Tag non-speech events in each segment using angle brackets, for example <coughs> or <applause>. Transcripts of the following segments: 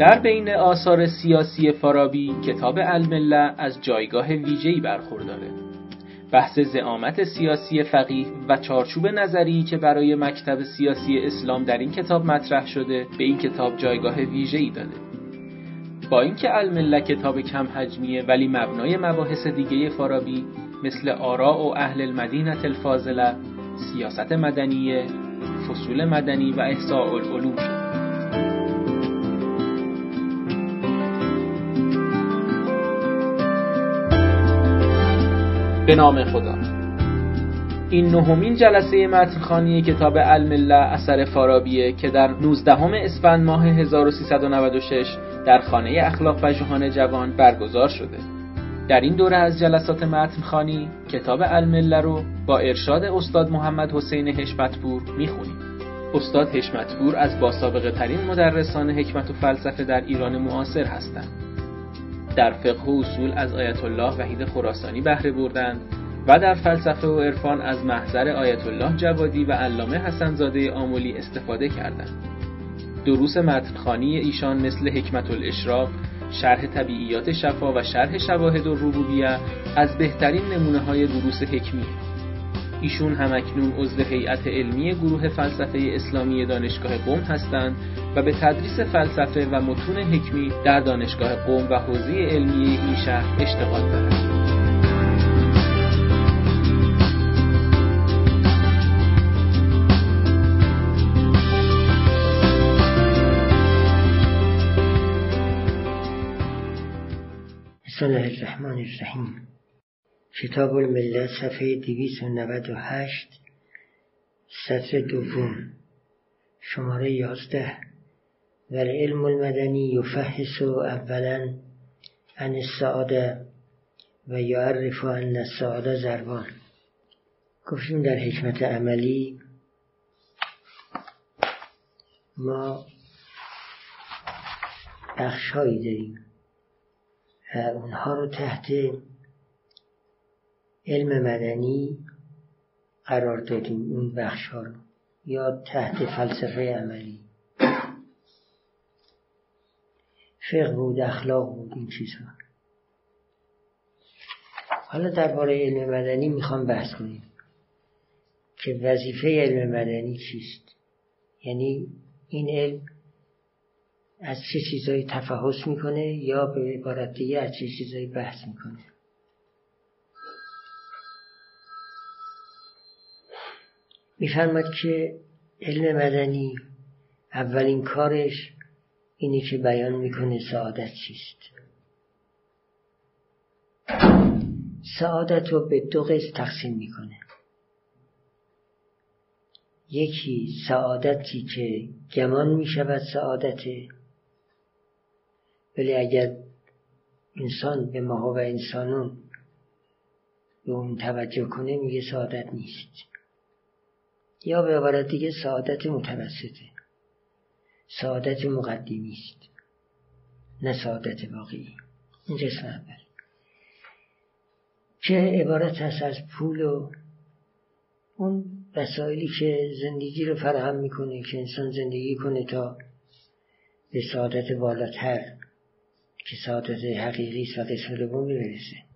در بین آثار سیاسی فارابی کتاب المله از جایگاه ویژه‌ای برخورداره. بحث زعامت سیاسی فقیه و چارچوب نظری که برای مکتب سیاسی اسلام در این کتاب مطرح شده به این کتاب جایگاه ویژه‌ای داده. با اینکه المله کتاب کم حجمیه ولی مبنای مباحث دیگه فارابی مثل آراء و اهل المدینه الفاضله سیاست مدنیه فصول مدنی و احساء العلوم شد به نام خدا این نهمین جلسه متنخانی کتاب المله اثر فارابیه که در 19 اسفند ماه 1396 در خانه اخلاق و جهان جوان برگزار شده. در این دوره از جلسات متنخانی کتاب المله رو با ارشاد استاد محمد حسین حشمتپور می‌خونیم. استاد حشمتپور از باسابقه ترین مدرسان حکمت و فلسفه در ایران معاصر هستند. در فقه و اصول از آیت الله وحید خراسانی بهره بردند و در فلسفه و عرفان از محضر آیت الله جوادی و علامه حسنزاده آمولی استفاده کردند. دروس متنخانی ایشان مثل حکمت الاشراق، شرح طبیعیات شفا و شرح شواهد الربوبیه از بهترین نمونه های دروس حکمی ایشون همکنون عضو هیئت علمی گروه فلسفه اسلامی دانشگاه قم هستند و به تدریس فلسفه و متون حکمی در دانشگاه قم و حوزه علمی این شهر اشتغال دارند. بسم الله الرحمن الرحیم کتاب الملت صفحه 298 سطر دوم شماره 11 و العلم المدنی یفحص اولا عن السعاده و یعرف ان السعاده زربان گفتیم در حکمت عملی ما بخشهایی داریم. و اونها رو تحت علم مدنی قرار دادیم اون بخش رو. یا تحت فلسفه عملی. فقه بود اخلاق بود این چیزها. حالا درباره علم مدنی می‌خوام بحث کنیم که وظیفه علم مدنی چیست. یعنی این علم از چه چیزایی تفحص می‌کنه یا به عبارت دیگه از چه چیزایی بحث می‌کنه؟ میفرماد که علم مدنی اولین کارش اینی که بیان می‌کنه سعادت چیست. سعادت رو به دو قسم تقسیم می‌کنه. یکی سعادتی که گمان می‌شود سعادته ولی اگر انسان به ماها و انسانون به اون توجه کنه میگه سعادت نیست. یا به عبارت دیگه سعادت متوسطه. سعادت مقدمی است نه سعادت واقعی. این قسم اول. که عبارت هست از پول و اون وسایلی که زندگی رو فراهم می‌کنه که انسان زندگی کنه تا به سعادت بالاتر که سعادت حقیقی است و قسم دوم برسه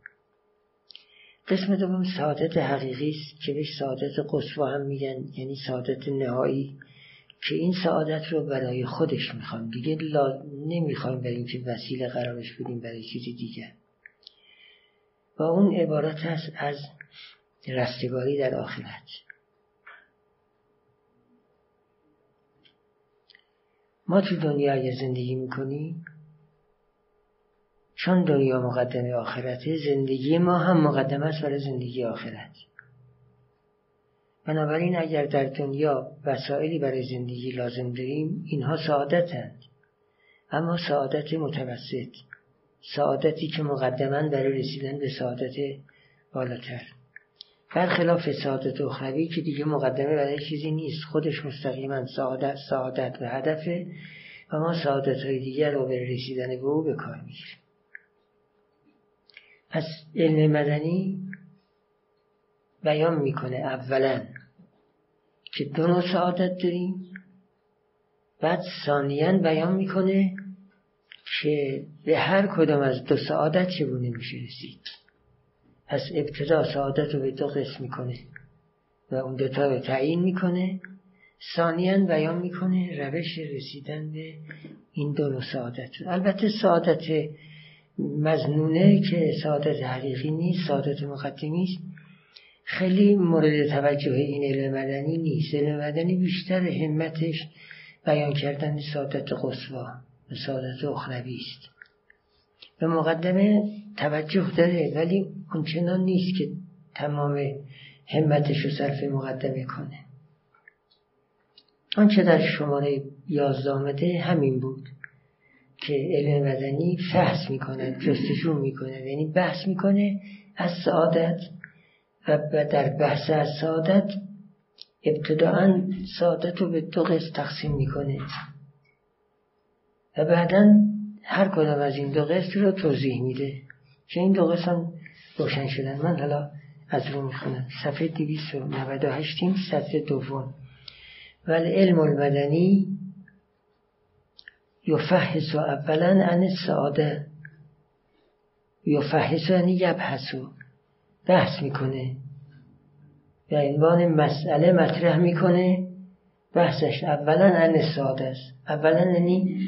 قسم دوم سعادت حقیقی است که بهش سعادت قصوا هم میگن یعنی سعادت نهایی که این سعادت رو برای خودش می‌خوام دیگه لا... نمی‌خوایم برای اینکه وسیله قرارش بدیم برای چیزی دیگه و اون عبارت هست از رستگاری در آخرت. ما تو دنیا اگه زندگی می‌کنیم چون دنیا مقدمه آخرته زندگی ما هم مقدم است برای زندگی آخرت. بنابراین اگر در دنیا وسائلی برای زندگی لازم داریم اینها سعادتند. اما سعادت متوسط سعادتی که مقدما برای رسیدن به سعادت بالاتر. برخلاف سعادت اخروی که دیگه مقدمه برای چیزی نیست خودش مستقیما سعادت سعادت و هدفه و ما سعادت های دیگر رو برای رسیدن به او به کار می‌گیریم. پس علم مدنی بیان می‌کنه اولا که دو نوع سعادت داریم بعد ثانیا بیان می‌کنه که به هر کدام از دو سعادت چگونه میشه رسید. از ابتدا سعادت رو به دو قسم می‌کنه و اون دوتا رو تعیین می‌کنه. ثانیا بیان می‌کنه روش رسیدن به این دو سعادت. البته سعادت مزنونه که سعادت حقیقی نیست سعادت مقدمی است خیلی مورد توجه این علم مدنی نیست. علم مدنی بیشتر همتش بیان کردن سعادت قصوا و سعادت اخروی است. به مقدمه توجه داره ولی اونچنان نیست که تمام همتش رو صرف مقدمه کنه. آنچه در شماره یازده آمده همین بود. که علم مدنی فحص می‌کنه جستجو می‌کنه. یعنی بحث می‌کنه از سعادت. و در بحث از سعادت ابتداعا سعادت رو به دو قسم تقسیم می‌کنه. و بعدا هر کدام از این دو قسم رو توضیح میده. که این دو قسم روشن شدن. من حالا از رو می‌خونم. صفحه 298 سطح دوم. و علم المدنی یفحص اولا عن السعاده یفحص یعنی یبحثو. بحث می‌کنه. به عنوان مسئله مطرح می‌کنه. بحثش اولا عن السعاده است. اولا یعنی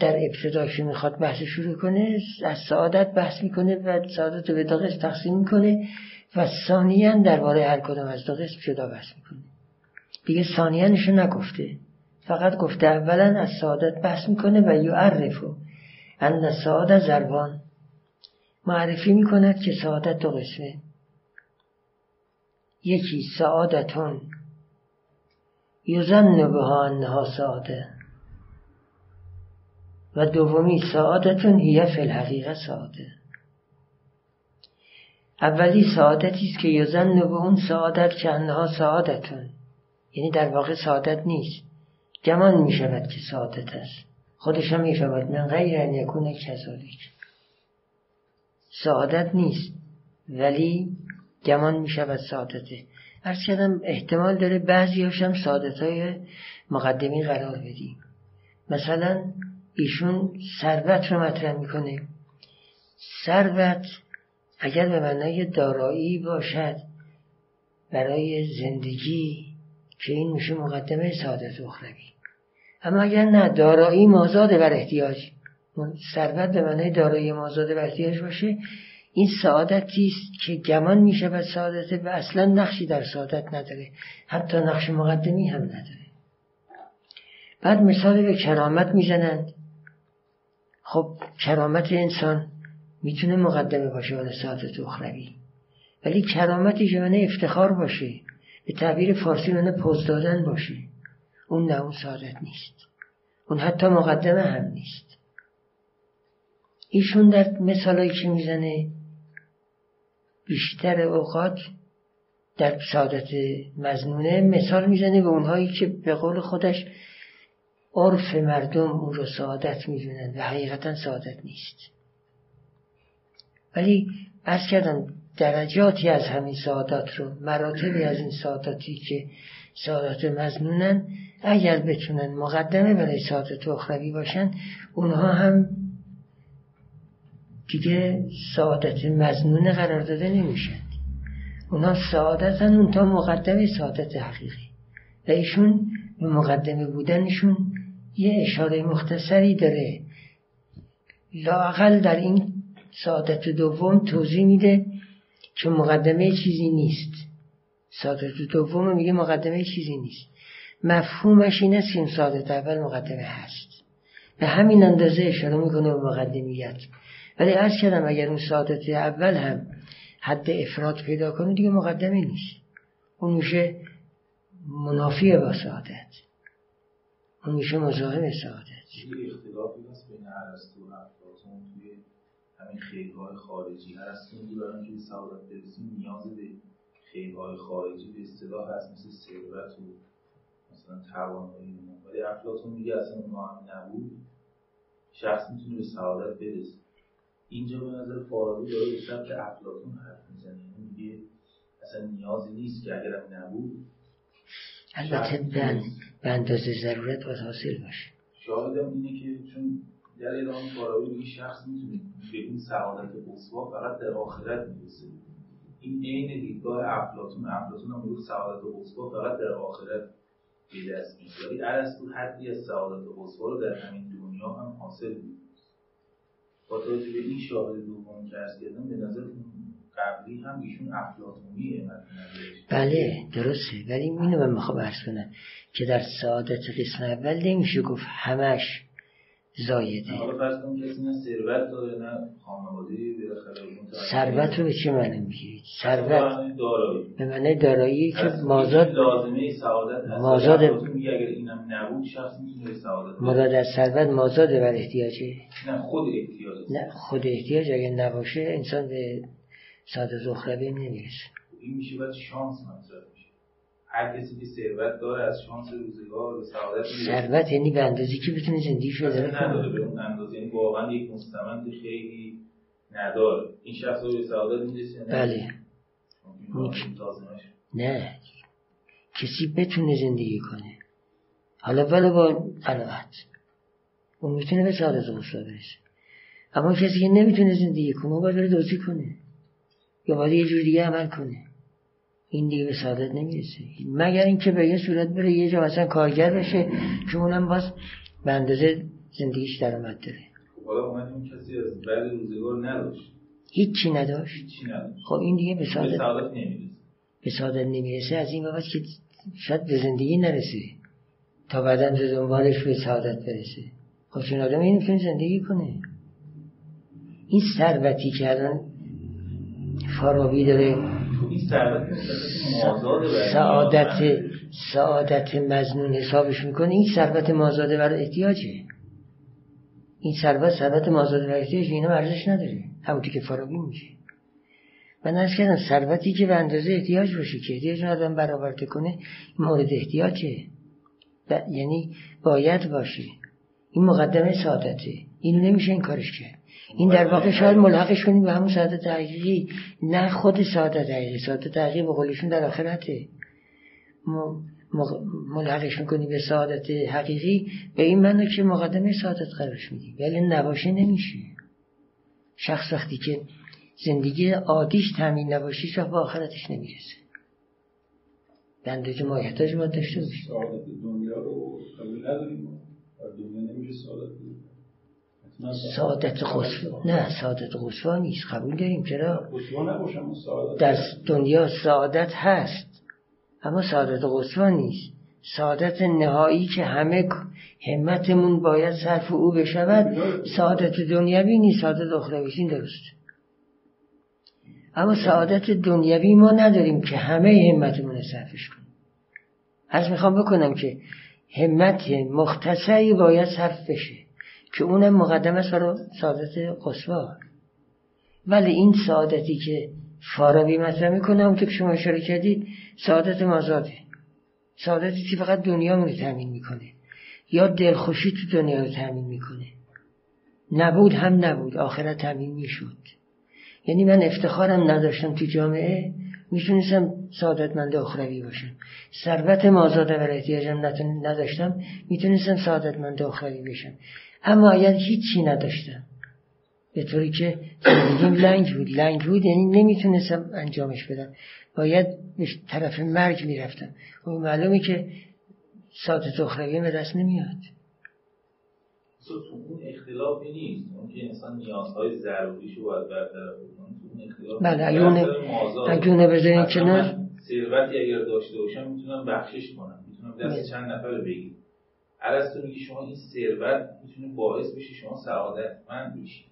در ابتدا که می‌خواد بحث شروع کنه از سعادت بحث می‌کنه و سعادت رو به دو تقسیم می‌کنه و ثانیا درباره هر کدام از دو قسم جدا بحث می‌کنه. دیگه ثانیانشو نگفته. فقط گفته اولا از سعادت بحث می‌کنه و یعرفو ان سعادت زربان. معرفی می‌کند که سعادت دو قسمه یکی سعادتون یزن بها انها سعاده. و دومی سعادتون هیه فی الحقیقه سعاده. اولی سعادتی است که یزن به اون سعادت که انها سعادتون. یعنی در واقع سعادت نیست. گمان می شود که سعادت است. خودش هم می شود من غیر ان یکون کذالک سعادت نیست ولی گمان می شود سعادته ارز کردم احتمال داره بعضی هاشم سعادت های مقدمی قرار بدیم. مثلا ایشون ثروت رو مطرح می‌کنه. ثروت اگر به معنای دارایی باشد برای زندگی که این میشه مقدمه سعادت اخروی اما اگر نه دارایی مازاده بر احتیاج. ثروت به معنای دارایی مازاده بر احتیاج باشه. این سعادتی است که گمان میشه و سعادت و اصلا نقشی در سعادت نداره. حتی نقش مقدمی هم نداره. بعد مثال به کرامت می‌زنند. خب کرامت انسان می‌تونه مقدمه باشه برای سعادت اخروی ولی کرامتی که افتخار باشه. به تعبیر فارسی منه پوز دادن باشه اون نه اون سعادت نیست. اون حتی مقدمه هم نیست. ایشون در مثالایی که می‌زنه بیشتر اوقات در سعادت مزنونه مثال می‌زنه به اونهایی که به قول خودش عرف مردم اون رو سعادت می‌دونن و حقیقتا سعادت نیست. ولی ارز کردم درجاتی از همین سعادت رو مراتبی از این سعادتی که سعادت مزنونن اگر بتونن مقدمه برای سعادت اخروی باشن اونها هم دیگه سعادت مزنونه قرار داده نمیشن. اونها سعادتن اون تا مقدمه سعادت حقیقی. و ایشون به مقدمه بودنشون یه اشاره مختصری داره. لاقل در این سعادت دوم توضیح میده که مقدمه چیزی نیست. سعادت دوم میگه مقدمه چیزی نیست. مفهومش این است که این سعادت اول مقدمه هست. به همین اندازه اشاره می‌کنه به مقدمیت. ولی از کردم اگر اون سعادت اول هم حد افراد پیدا کنه دیگه مقدمه نیست. اون میشه منافی با سعادت اون میشه مزاحم سعادت همین خیرهای خارجی ارسطو میگه برای اینکه سعادت برسیم نیاز به خیرهای خارجی به اصطلاح هست مثل ثروت و مثلا توانایی ولی افلاطون میگه اصلا اونها هم نبود. شخص می‌تونه به سعادت برسه. اینجا به نظر فارابی داره به سمت افلاطون حرف می‌زنه. یعنی میگه اصلا نیازی نیست که اگرم نبود البته به اندازه ضرورت باید حاصل باشه. شاهدم اینه که چون در ادامه فارابی این شخص می‌تونه به این سعادت قصوا فقط در آخرت می‌رسه. این عین دیدگاه افلاطون افلاطون هم می‌گفت سعادت قصوا فقط در آخرت به دست میاد ولی ارسطو حدی از سعادت قصوا رو در همین دنیا هم حاصل بود. با توجه به این شاهد دوم که ارز کردم به نظر قبلی هم ایشون افلاطونیه بله درسته. ولی اینو من می‌خوام عرض کنم که در سعادت قسم اول نمیشه گفت همش زایده. ثروت رو به چه معنی می‌گیرید ثروت. به معنی دارایی. که مازاد لازمه سعادت مازاد سعادت مراد از ثروت مازاد بر احتیاجه. نه خود احتیاج نه خود احتیاج. اگر نباشه انسان به سعادت اخروی نمی‌رسه. این میشه باید شانس مطرح هر کسی که ثروت داره از شانس روزگار به سعادت ثروت یعنی به اندازی که بتونه زندگی شو داره نداره به اون اندازه. یعنی واقعا یک مستمند خیلی نداره. این شخص رو به سعادت می‌رسه بله. نه. کسی بتونه زندگی کنه. حالا ولی با قناعت. اون می‌تونه به سعادت اصلا برسه اما کسی که نمی‌تونه زندگی کنه باید بره دوزی کنه. یا باید یه جور دیگه عمل کنه. این دیگه به سعادت نمی‌رسه مگر اینکه به یه صورت بره یه جا مثلا کارگر بشه که اونم باز به اندازه زندگیش درآمد داره. حالا کسی از بعد روزگار نداشت. هیچی نداشت. هیچی نداشت. خب این دیگه به سعادت, نمی‌رسه. به سعادت نمی‌رسه. از این بابت که شاید به زندگی نرسه. تا بعدا به دنبالش به سعادت برسه. خب چون آدم این زندگی کنه. این ثروتی که الان فارابی داره سعادت سعادت مزنون حسابش می‌کنه این ثروت مازاده بر احتیاجه. این ثروت ثروت مازاده بر احتیاج اینا ارزش نداره. همونطور که فارابی میشه. من از کردم ثروتی که به اندازه احتیاج باشه که احتیاج آدم برآورده کنه مورد احتیاجه. یعنی باید باشه. این مقدمه سعادته. اینو نمیشه این کارش کرد. این در واقع شاید ملحقش کنیم به همون سعادت حقیقی نه خود سعادت حقیقی سعادت حقیقی به قولشون در آخرته ملحقش می‌کنیم به سعادت حقیقی. به این معنی که مقدمه سعادت قرارش میدیم. ولی نباشه نمیشه. شخص وقتی که زندگی عادیش تامین نباشه هیچ به آخرتش نمی‌رسه. به اندازه ما احتاج ما داشته باشیم. دنیا رو قبول نداریم دنیا نمیشه سعادت سعادت قصوا نه سعادت قصوا نیست. قبول داریم. چرا؟ در دنیا سعادت هست اما سعادت قصوا نیست. سعادت نهایی که همه همتمون باید صرف او بشود سعادت دنیوی نیست. سعادت اخروی درست. اما سعادت دنیوی ما نداریم که همه همتمون صرفش کنیم. از می‌خوام بکنم که همت مختصری باید صرف بشه. که اونم مقدم برای سعادت قصوا ولی این سعادتی که فارابی مطرح می‌کنه همونطور که شما اشاره کردید سعادت مازاده سعادتی که فقط دنیا رو تامین می‌کنه. یا دلخوشی تو دنیا رو تامین می‌کنه. نبود هم نبود آخرت تامین می‌شد. یعنی من افتخارم نداشتم تو جامعه می‌تونستم سعادتمند اخروی باشم. ثروت مازاده و احتیاجم نداشتم می‌تونستم سعادتمند اخروی بشم. اما اگر هیچی نداشتم به طوری که زندگیم لنگ بود. لنگ بود یعنی نمی‌تونستم انجامش بدم. باید به طرف مرگ می‌رفتم. و خب معلومه که ساعت اخروی به دست نمیاد. اون اختلافی نیست. اون که انسان نیازهای ضروریشو باید برطرف کنه. بله اگه اونه بذارین کنار. ثروتی اگر داشته باشم می‌تونم بخشش کنم. می‌تونم دست بله. چند نفر بگیرم. ارسطو میگه شما این ثروت می‌تونه باعث بشه شما سعادتمند بشید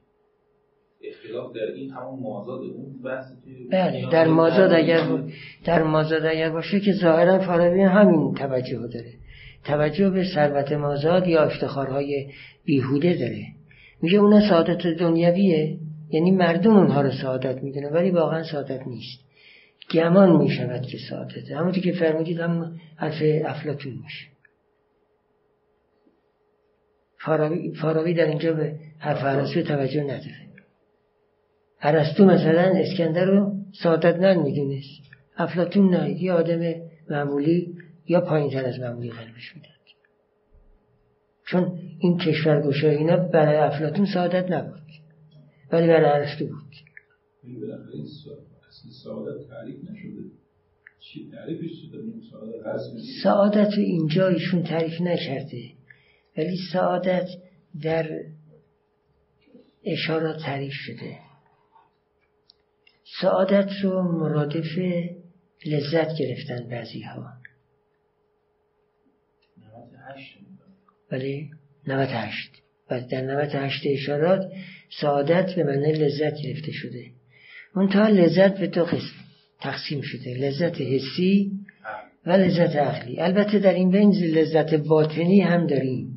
اختلاف در این همون مازاد اون بحث بله در مازاد اگر در مازاد اگر باشه که ظاهرا فارابی همین توجه داره. توجه به ثروت مازاد یا افتخارهای بیهوده داره. میگه اون سعادت دنیویه یعنی مردم اونها رو سعادت می‌دونه ولی واقعا سعادت نیست. گمان می‌شود که سعادته. همونطور که فرمودید هم حرف افلاتون میشه فاراوی, فاراوی در اینجا به حرف عرستو توجه نداره. عرستو مثلا اسکندر رو سعادتمند می‌دونست افلاتون نه. یه آدم معمولی یا پایین تر از معمولی قلبش می‌داد. چون این کشورگشایی اینا برای افلاتون سعادت نبود. ولی برای ارسطو بود. سعادت تعریف نشده. سعادت اینجا ایشون تعریف نکرده. ولی سعادت در اشارات تعریف شده. سعادت رو مرادف لذت گرفتن بعضی ها ولی 98 و در 98 اشارات سعادت به معنی لذت گرفته شده. تا لذت به دو قسم تقسیم شده. لذت حسی و لذت عقلی. البته در این بین لذت باطنی هم داریم.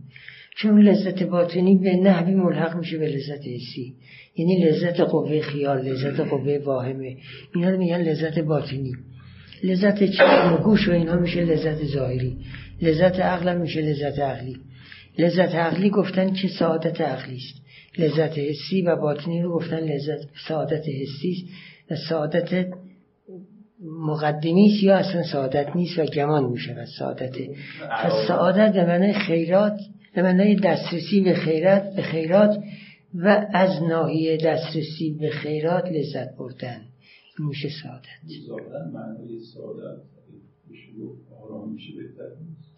چون لذت باطنی به نحوی ملحق میشه به لذت حسی. یعنی لذت قوه خیال لذت قوه واهمه. اینا رو میگن لذت باطنی. لذت چشم و گوش و اینا میشه لذت ظاهری. لذت عقل میشه لذت عقلی. لذت عقلی گفتن که سعادت عقلی است. لذت حسی و باطنی رو گفتن لذت سعادت حسی است. و سعادت مقدمی است یا اصلا سعادت نیست و گمان میشه و سعادته پس سعادت به معنی خیرات به معنی دسترسی به خیرات به خیرات و از ناحیه دسترسی به خیرات لذت بردن. این میشه سعادت.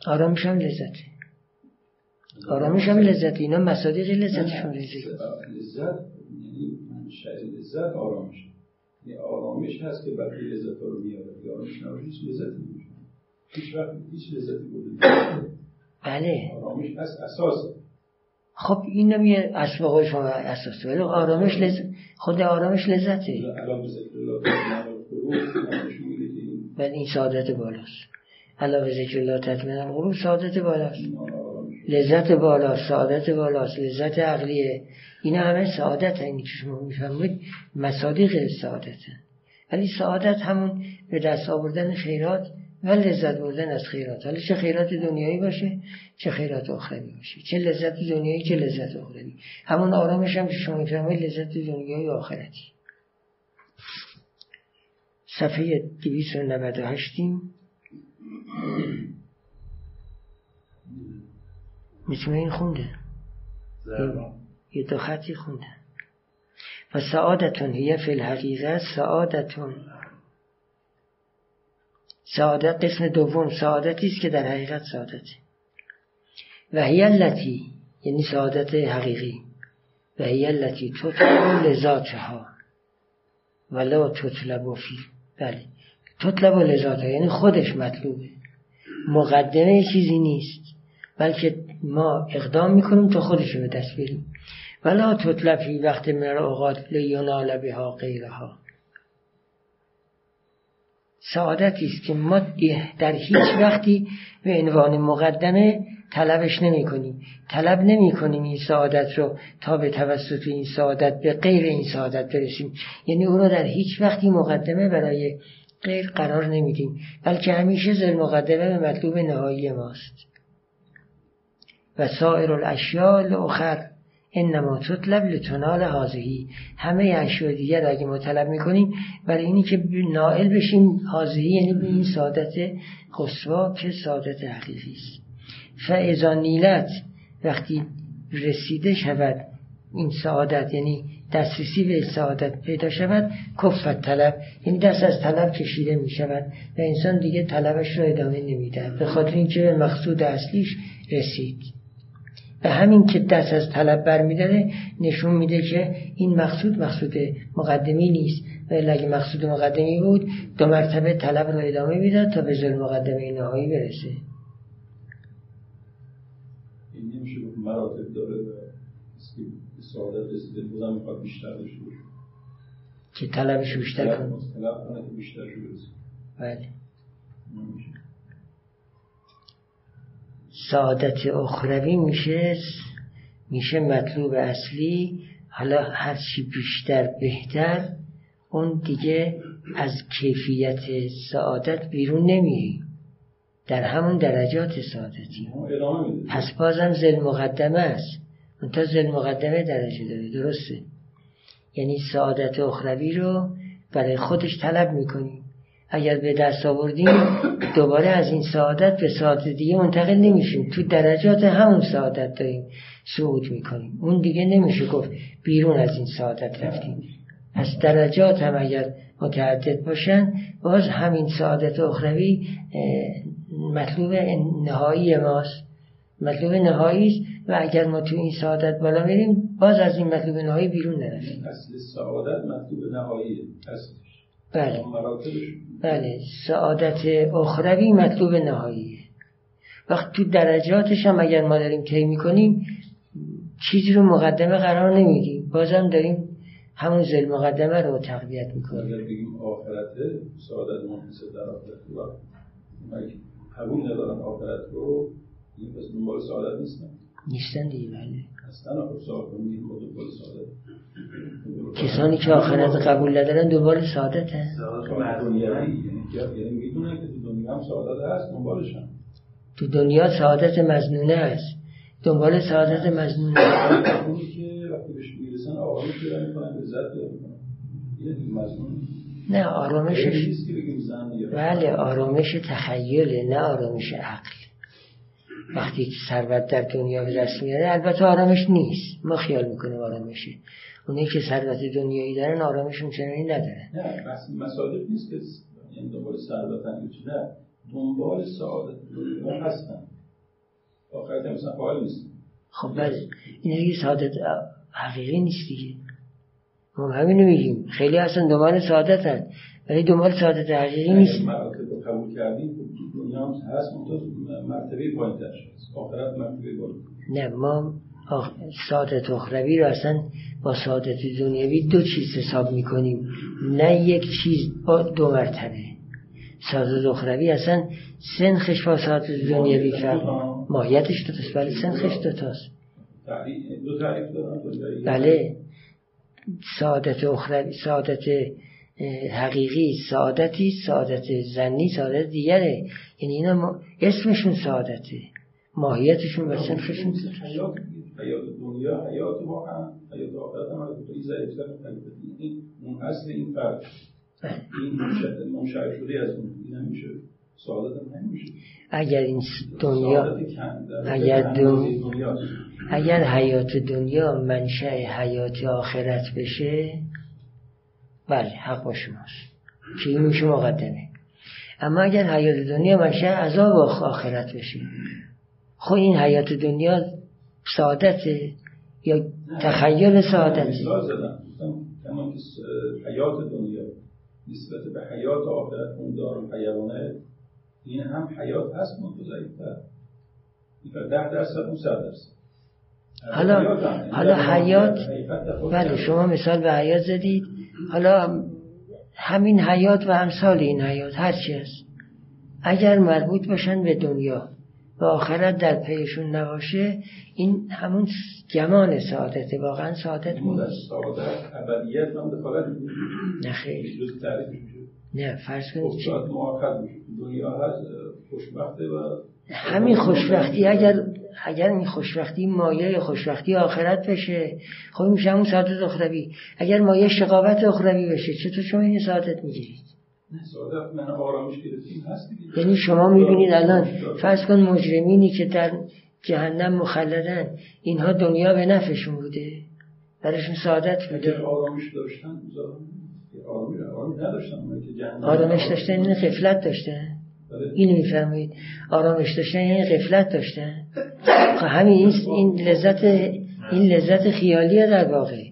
آرامش هم لذته آرامش هم لذت. اینا مصادیق لذتشون ریزی لذت یعنی لذت آرامش. یعنی آرامش هست که بقیه لذت رو میاره. یا آرامش نباشه هیچ لذتی نمیشه. هیچ وقت هیچ لذتی بوده بله. خب این نمیه اسباق شما اساس ولی آرامش لذت خود آرامش لذته. ولی این سعادت بالاست. علاوه ذکر الله تطمین القلوب سعادت بالاست. لذت بالا سعادت بالاست لذت عقلیه. اینا همه سعادت اینی که شما می‌فهمید. مصادیق سعادت ولی سعادت همون به دست آوردن خیرات و لذت بردن از خیرات. حالا چه خیرات دنیایی باشه چه خیرات آخری باشه. چه لذت دنیایی چه لذت آخری. همون آرامش هم که شما می‌فهمید لذت دنیایی و آخرتی. صفحه 298 مثل این خونده؟ یه دو خطی خونده. و سعادتون هیه فی الحقیقه سعادتون. سعادت قسم دوم سعادتی است که در حقیقت سعادتی و هی التي یعنی سعادت حقیقی. و هی التي تطلب لذاتها. ولا تطلب فی بله. تطلب لذاتها یعنی خودش مطلوبه. مقدمه چیزی نیست بلکه ما اقدام می‌کنیم تا خودش به دست بریم ولا تطلفی وقت من اوقات لینال بها غیرها. سعادتی است که ما در هیچ وقتی به عنوان مقدمه طلبش نمی کنیم. طلب نمی کنیم این سعادت رو تا به توسط این سعادت به غیر این سعادت برسیم. یعنی او رو در هیچ وقتی مقدمه برای غیر قرار نمیدیم بلکه همیشه زل مقدمه به مطلوب نهایی ماست. و سایر الاشیاء الاخر انما تطلب لتنال حاضهی همه اشیاء دیگر اگه ما طلب می‌کنیم برای اینی که نائل بشیم حاضهی یعنی به این سعادت قصوا که سعادت حقیقی است. فاذا نیلت وقتی رسیده شود این سعادت یعنی دسترسی به سعادت پیدا شود کفت طلب. یعنی دست از طلب کشیده می شود و انسان دیگه طلبش را ادامه نمیده به خاطر اینکه به مقصود اصلیش رسید. به همین که دست از طلب برمیداره نشون میده که این مقصود مقصود مقدمی نیست. و اگه مقصود مقدمی بود دو مرتبه طلب رو ادامه می‌داد تا به ظل مقدمه نهایی برسه. این مراتب داره سعادت رسیده بودم می‌خواد بیشتر داشته که طلبش بیشتر کنه. طلب کنه بیشتر بله. سعادت اخروی میشه میشه مطلوب اصلی. حالا هرچی بیشتر بهتر اون دیگه از کیفیت سعادت بیرون نمیری در همون درجات سعادتی. پس بازم زل مقدمه است. تا زل مقدمه درجه داره. درسته. یعنی سعادت اخروی رو برای خودش طلب می‌کنی. اگر به دست آوردیم دوباره از این سعادت به سعادت دیگه منتقل نمیشیم. تو درجات همون سعادت داریم. صعود می‌کنیم. اون دیگه نمیشه گفت بیرون از این سعادت رفتیم. از درجات هم اگر متعدد باشن باز همین سعادت اخروی مطلوب نهایی ماست. مطلوب نهایی و اگر ما تو این سعادت بالا میریم باز از این مطلوب نهایی بیرون نرفتیم اصل سعادت مطلوب نهایی بله. بله. سعادت اخروی مطلوب نهاییه وقت تو درجاتش هم اگر ما داریم طی می‌کنیم چیزی رو مقدمه قرار نمیدیم بازم داریم همون زل مقدمه رو تقویت می‌کنیم. اگر بگیم آخرت سعادت منحصر در آخرت قبول ندارن آخرت رو این پس دنبال سعادت نیستن. نیستن دیگه بله. خب کسانی که آخرت قبول ندارن دنبال سعادت هست یعنی تو دنیا هم سعادت هست دنبالشن. تو دنیا سعادت مزنونه هست. دنبال سعادت مزنونه آرامش نه آرامشش بله آرامش تخیله نه آرامش عقل. وقتی که ثروت در دنیا به دست میاره البته آرامش نیست. ما خیال می‌کنیم آرامشه اونایی که ثروت دنیایی دارن آرامشون چنانی ندارن. نه مسادف نیست که یعنی دنبال ثروت نه. دنبال سعادت دنیا هستن. آخرت مثلا فعال نیست. خب بله. این دیگه سعادت حقیقی نیست دیگه. ما همینو میگیم. خیلی اصلا دنبال سعادت هست. ولی دنبال سعادت حقیقی نیست. قبول کردیم دنیا هم هست مرتبه پایین آخرت مرتبه بالا. نه ما سعادت اخروی رو اصلا با سعادت دنیوی دو چیز حساب می‌کنیم. نه یک چیز با دو مرتبه. سعادت اخروی اصلا سنخش با سعادت دنیوی فرق ماهیتش دو تاست. بله سنخش دو تاست. بله. سعادت اخروی سعادت حقیقی سعادتی سعادت زنی سعادت دیگره. یعنی اینا اسمشون سعادته. ماهیتشون و سنخشون حیات دنیا حیات واقعا حیات آخرت هم این ضعیفتر این اون اصل این فرق این منشأ شده از اون این همیشه سعادت هم نمیشه. اگر این دنیا اگر دنیا اگر حیات دنیا منشأ حیات آخرت بشه بله حق با شماست. که این میشه مقدمه. اما اگر حیات دنیا منشأ عذاب آخرت بشه. خب این حیات دنیا سعادته یا تخیل سعادت. که حیات دنیا نسبت به حیات آخرت اون دارم حیوانه این هم حیات هست منتو ضعیفتر. ده درصد اون صد درصد. حالا حالا حیات بله شما مثال به حیات زدید. حالا همین حیات و امثال این حیات هر چی هست. اگر مربوط باشن به دنیا و آخرت در پیشون نباشه این همون گمان سعادته. واقعا سعادت نیست. سعادت ابدیت هم دخالت نه خیلی. نه فرض کنید چی؟ دنیا هست خوشبخته و همین خوشبختی اگر اگر این خوشبختی مایه خوشبختی آخرت بشه خب میشه همون سعادت اخروی. اگر مایه شقاوت اخروی بشه چطور شما این سعادت می‌گیرید یعنی شما می‌بینید الان فرض کن مجرمینی که در جهنم مخلدن اینها دنیا به نفعشون بوده. برشون سعادت بوده. آرامش داشتن آرامش داشتن این غفلت داشتن. بله. اینو میفرمایید. آرامش داشتن یعنی غفلت داشتن. خب همین این لذت این لذت خیالیه در واقع.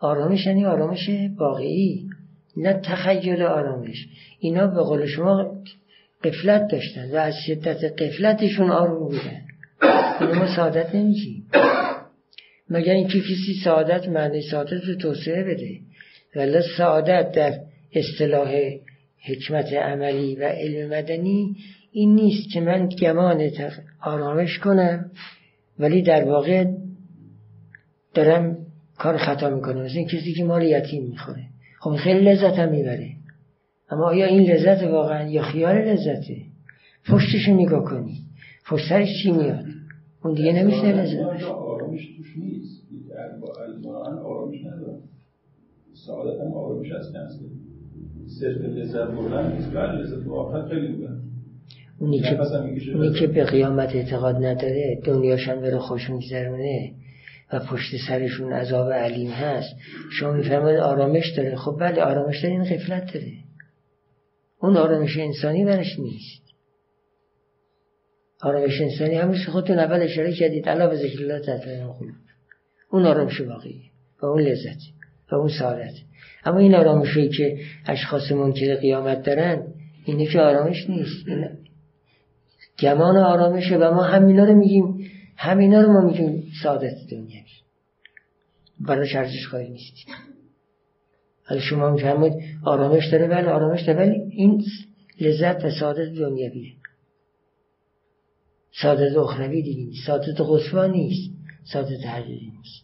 آرامش یعنی آرامش واقعی نه تخیل آرامش. اینا به قول شما قفلت داشتن و از شدت قفلتشون آروم بودن. اینو ما سعادت نمیشیم مگر اینکه کسی سعادت معنی سعادت رو توسعه بده. ولی سعادت در اصطلاح حکمت عملی و علم مدنی این نیست که من گمان آرامش کنم ولی در واقع دارم کار خطا می‌کنم. مثل این کسی که مال یتیم می‌خوره. خب خیلی لذت هم می‌بره. اما آیا این لذت واقعا یا خیال لذته؟ پشتشو نگاه کنی. پشترش چی میاد؟ اون دیگه نمیشه لذت. آرامش توش نیست. آرامش نداره سعادت هم آرامش هست صرف لذت بردن نیست. بله لذت آخر خیلی بودن اونی که, اونی که به قیامت اعتقاد نداره دنیاشم بره خوش میگذرونه و پشت سرشون عذاب علیم هست. شما میفرمایید آرامش داره. خب بله آرامش داره این غفلت داره. اون آرامش انسانی برش نیست. آرامش انسانی همونش خودتون اول اشاره کردید. علاوه ذکر الله قلوب اون آرامش واقعی و اون لذت و اون سعادت. اما این آرامشی که اشخاص منکر قیامت دارن اینه که آرامش نیست. این گمان آرامشه و ما همینا رو میگیم. همینا رو ما میگیم سعادت دنیا برای ارزش خواهی نیست حالا شما میفرمایید آرامش داره ولی آرامش داره ولی این لذت و سعادت دنیویه سعادت اخروی دیگه نیست. سعادت نیست. سعادت حقیقی نیست.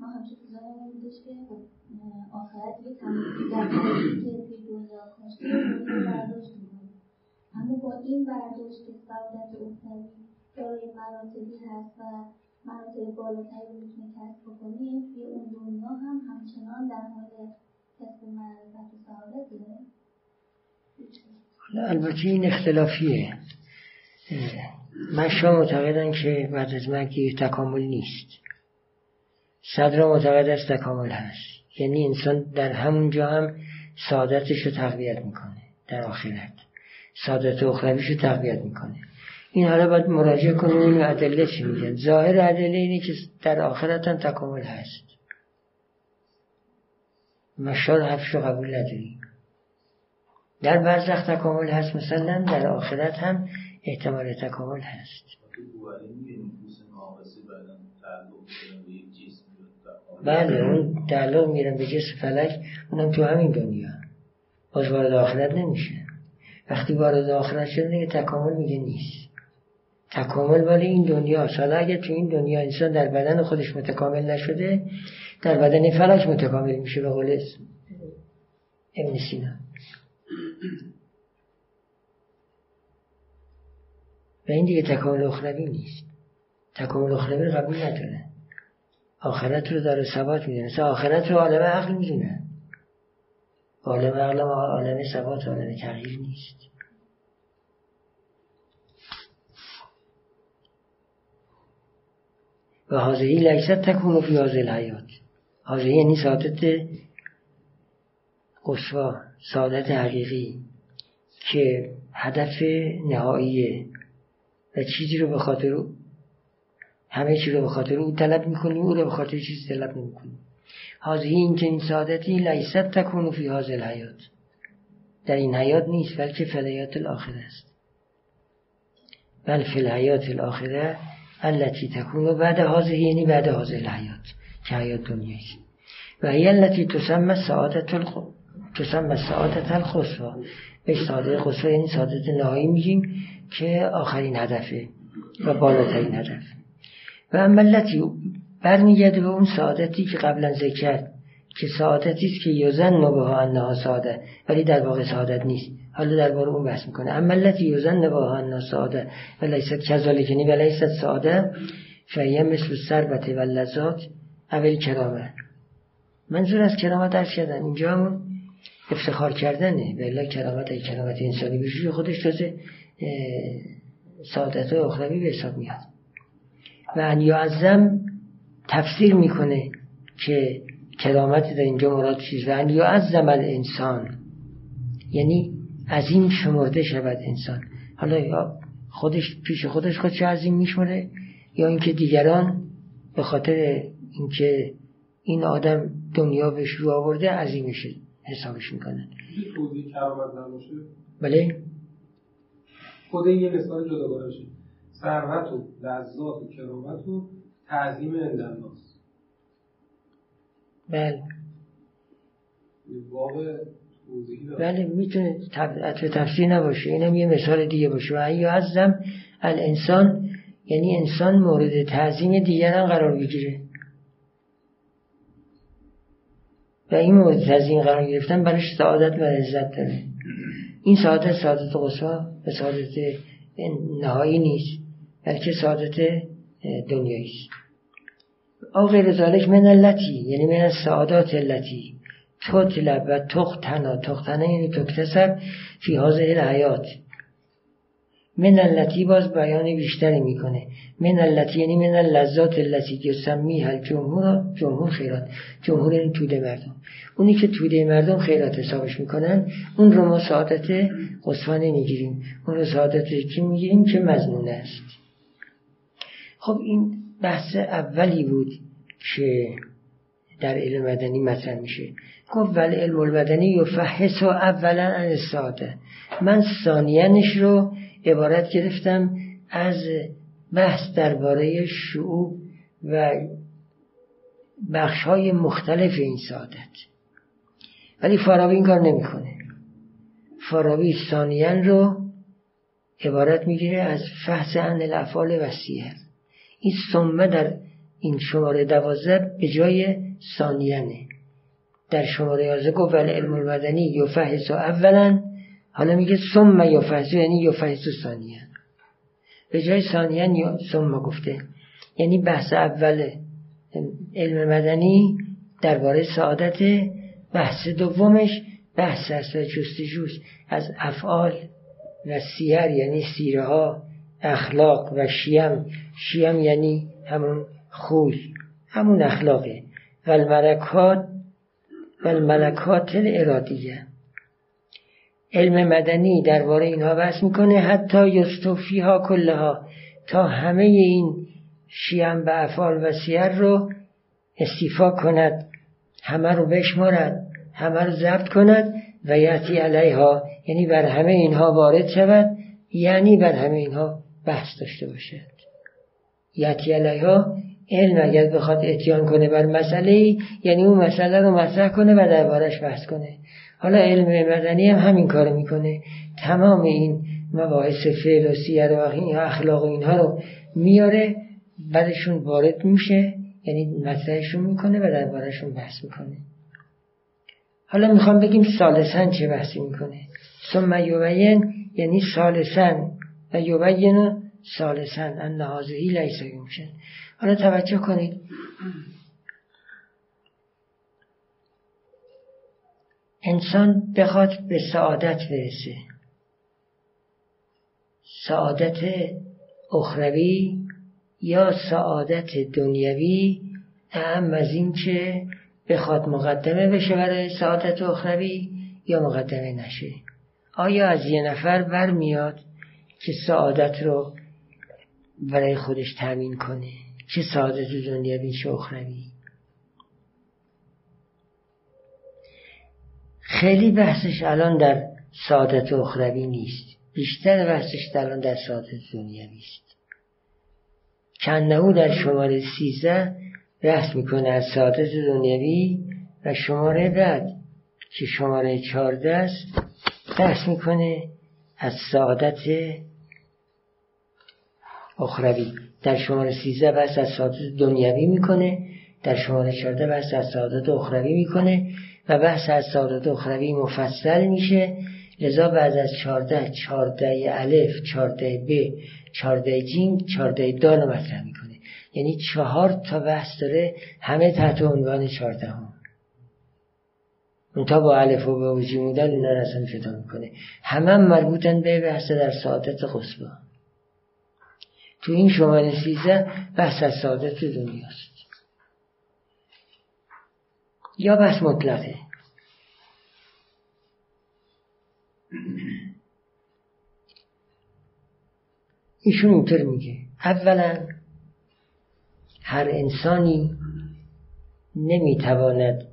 ما همچه چیزایی بودش که خب آخرت یه تمام در که توی دنیا کاشته برداشت می‌کنه اما با این برداشت که سعادت اخروی دارای مراتبی هست و مراتب بالاتری رو می‌تونه کسب بکنه توی اون دنیا هم همچنان در حال کسب معرفت و سعادته البته این اختلافیه. من شما معتقدم که بعد از مرگ تکامل نیست. صدر معتقد است تکامل هست. یعنی انسان در همونجا هم سعادتش رو تقویت می‌کنه در آخرت. سعادت اخرویش رو تقویت می‌کنه. این حالا باید مراجعه کنیم این ادله چی میگن. ظاهر ادله اینه که در آخرت هم تکامل هست. مشار حفش رو قبول نداریم. در برزخ تکامل هست مثلا در آخرت هم احتمال تکامل هست. بله اون تعلق میرن به جسم فلک اونم تو همین دنیا. باز وارد آخرت نمیشه. وقتی وارد آخرت شده دیگه تکامل میگه نیست. تکامل ولی این دنیا حالا اگر تو این دنیا انسان در بدن خودش متکامل نشده در بدن فلک متکامل میشه به قول ابن سینا. و این دیگه تکامل اخروی نیست. تکامل اخروی قبول نداره. آخرت رو داره ثبات می‌دونه. مثل آخرت رو عالم عقل می‌دونه. عالم عقل و عالم ثبات عالم تغییر نیست. و حاضری لیست تکون فی حاضر الحیات. حاضری یعنی سعادت قصوا سعادت حقیقی که هدف نهاییه و چیزی رو به خاطر همه چیز رو به خاطر او طلب می‌کنیم او رو به خاطر چیز طلب نمی‌کنیم حاضری این که این سعادتی لیست تکون فی حاضر الحیات. در این حیات نیست بلکه فلیات الاخره است. بل فی الحیات الاخره التي تكون بعد هذه یعنی بعد هذه الحیات که حیات دنیایی و هی التي تسمى سعادت الخ... تسمى سعادت الخصوة به سعادت یعنی سعادت نهایی میگیم که آخرین هدفه و بالاترین هدف. و التي برمیگرده به اون سعادتی که قبلا ذکر کرد که سعادتی است که یوزن به انها سعاده ولی در واقع سعادت نیست. حالا درباره اون بحث می‌کنه. اما التي یوزن با انها سعاده و لیست کذالکنی و لیست سعاده فهیه مثل سربت و لذات اول کرامه منظور از کرامت درس کردن اینجا هم افتخار کردنه. بلا کرامت ای کرامت انسانی بشوی خودش تازه سعادت اخروی به حساب میاد. و ان یعظم تفسیر می‌کنه که کرامت در اینجا مراد چیز و ان یعظم الانسان. یعنی عظیم شمرده شود انسان. حالا یا خودش پیش خودش خودش عظیم میشمره؟ یا اینکه دیگران به خاطر اینکه این آدم دنیا بهش رو آورده عظیمش حسابش می‌کنن بله. خود یه مثال جداگانه ثروت و لذات و کرامت و تعظیم اندناس بله. بله می‌تونه تب... تفسیر نباشه. اینم یه مثال دیگه باشه. و ای عزم الانسان یعنی انسان مورد تعظیم دیگران قرار بگیره. و این مورد تعظیم قرار گرفتن برش سعادت و عزت داره. این سعادت سعادت قصوا و سعادت نهایی نیست. بلکه سعادت دنیایی است. او غیر ذالک من اللتی یعنی من السعادات اللتی. تطلب و تختنا تختنا یعنی تکتسب فی حاضر الحیات. من اللتی باز بیان بیشتری می‌کنه. من اللتی یعنی من اللذات اللتی که سمی هل جمهور جمهور خیرات. جمهور این توده مردم. اونی که توده مردم خیرات حسابش می‌کنن اون رو ما سعادت قصفانه می‌گیریم. اون رو سعادت کی می‌گیریم؟ که مزنونه است. خب این بحث اولی بود که در علم مدنی مطرح میشه. گفت ولی علم المدنی و فحص و اولا ان ساده من ثانیانش رو عبارت گرفتم از بحث درباره شعوب و بخش های مختلف این سعادت. ولی فارابی این کار نمی‌کنه. فارابی ثانیان رو عبارت می‌گیره از فحص عن الافعال وسیع این سمه در این شماره دوازده به جای ثانیانه. در شماره یازده گفت ولی علم المدنی یفحص اولا. حالا میگه ثم یفحص یعنی یفحص ثانیان به جای ثانیان یا ثم گفته. یعنی بحث اول علم مدنی درباره سعادت بحث دومش بحث است و جستجوست از افعال و سیر یعنی سیره اخلاق و شیم شیم یعنی همون خوی همون اخلاقه. و الملکات و الملکات الارادیه. علم مدنی درباره اینها بحث می‌کنه حتی یستوفی ها کلها. تا همه این شیم و افعال و سیر رو استیفا کند همه رو بشمارد همه رو ضبط کند و یعطی علیها. یعنی بر همه اینها وارد شود یعنی بر همه اینها بحث داشته باشد یعطی علیها علم اگر بخواد اتیان کنه بر مسئله یعنی اون مسئله رو مطرح کنه و دربارش بحث کنه. حالا علم مدنی هم همین کار می‌کنه. تمام این مباحث فعل و سیر و اخلاق و اینها رو میاره بعدشون وارد میشه یعنی مطرحشون می‌کنه و دربارهشون بحث می‌کنه. حالا می‌خوام بگیم سالسن چه بحثی می‌کنه؟ ثم یوبین یعنی سالسن و یوبین سالسن ان نهازهی لیسا یمشن حالا توجه کنید. انسان بخواد به سعادت برسه. سعادت اخروی یا سعادت دنیوی اهم از این که بخواد مقدمه بشه برای سعادت اخروی یا مقدمه نشه. آیا از یه نفر برمیاد؟ که سعادت رو برای خودش تامین کنه. چه سعادت دنیوی چه اخروی خیلی بحثش الان در سعادت اخروی نیست. بیشتر بحثش الان در سعادت دنیوی است کنهو در شماره سیزده بحث می‌کنه از سعادت دنیوی و شماره بعد که شماره چارده است بحث می‌کنه از سعادت اخروی. در شماره سیزده بحث از سعادت دنیوی می‌کنه. در شماره چارده بحث از سعادت اخروی می‌کنه. و بحث از سعادت اخروی مفصل میشه. لذا بعد از چارده چارده الف چارده ب چارده جیم چارده دال مطرح می‌کنه. یعنی چهار تا بحث داره همه تحت عنوان چارده هم تا با الف و به جیم دال اینا رسم فدا می‌کنه همه هم مربوطن به بحث در سعادت خصبه تو این شماره سیزه بحث از سعادت دنیاست. یا بحث مطلقه. ایشون اینطور میگه. اولا هر انسانی نمی‌تواند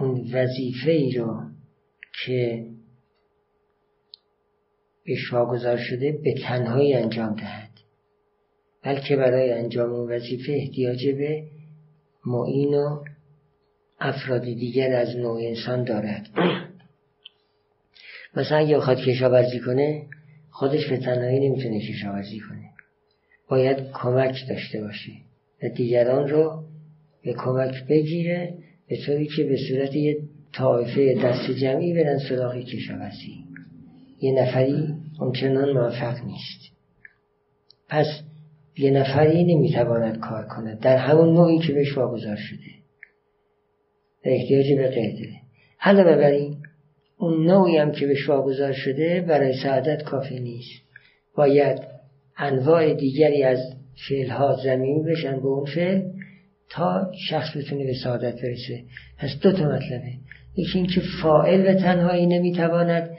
اون وظیفه ای رو که بهش واگذار شده به تنهایی انجام دهد. بلکه برای انجام اون وظیفه احتیاج به معین و افراد دیگر از نوع انسان دارد. <clears throat> مثلا اگه بخواد کشاورزی کنه خودش به تنهایی نمی‌تونه کشاورزی کنه. باید کمک داشته باشه و دیگران رو به کمک بگیره به طوری که به صورت یه طایفه دست جمعی برن سراغ کشاورزی. یه نفری همچنان موفق نیست. پس یه نفری نمی‌تواند کار کند در همون نوعی که بهش واگذار شده. در احتیاج به قیده علاوه بر این اون نوعی هم که بهش واگذار شده برای سعادت کافی نیست. باید انواع دیگری از فعلها زمین بشن به اون فعل تا شخص بتونه به سعادت برسه. پس دو تا مطلبه. یکی اینکه فائل به تنهایی نمی‌تواند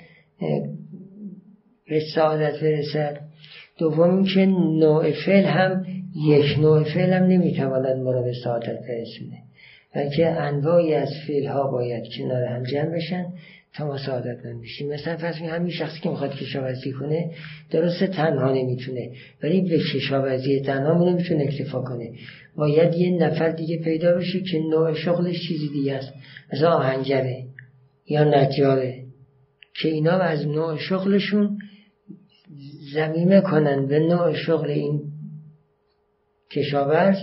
به سعادت برسد. دوم اینکه نوع فعل هم یک نوع فعل هم نمی‌تواند ما را به سعادت برسونه. بلکه انواعی از فعل ها باید کنار هم جمع بشن تا ما سعادت من بشیم مثلا فرض همین شخصی که می‌خواد کشاورزی کنه درست تنها نمی‌تونه ولی به کشاورزی تنها نمی‌تونه اکتفا کنه. باید یه نفر دیگه پیدا بشه که نوع شغلش چیزی دیگه است. مثلا آهنگره یا نجاره که اینا از نوع شغلشون زمینه کنن به نوع شغل این کشاورز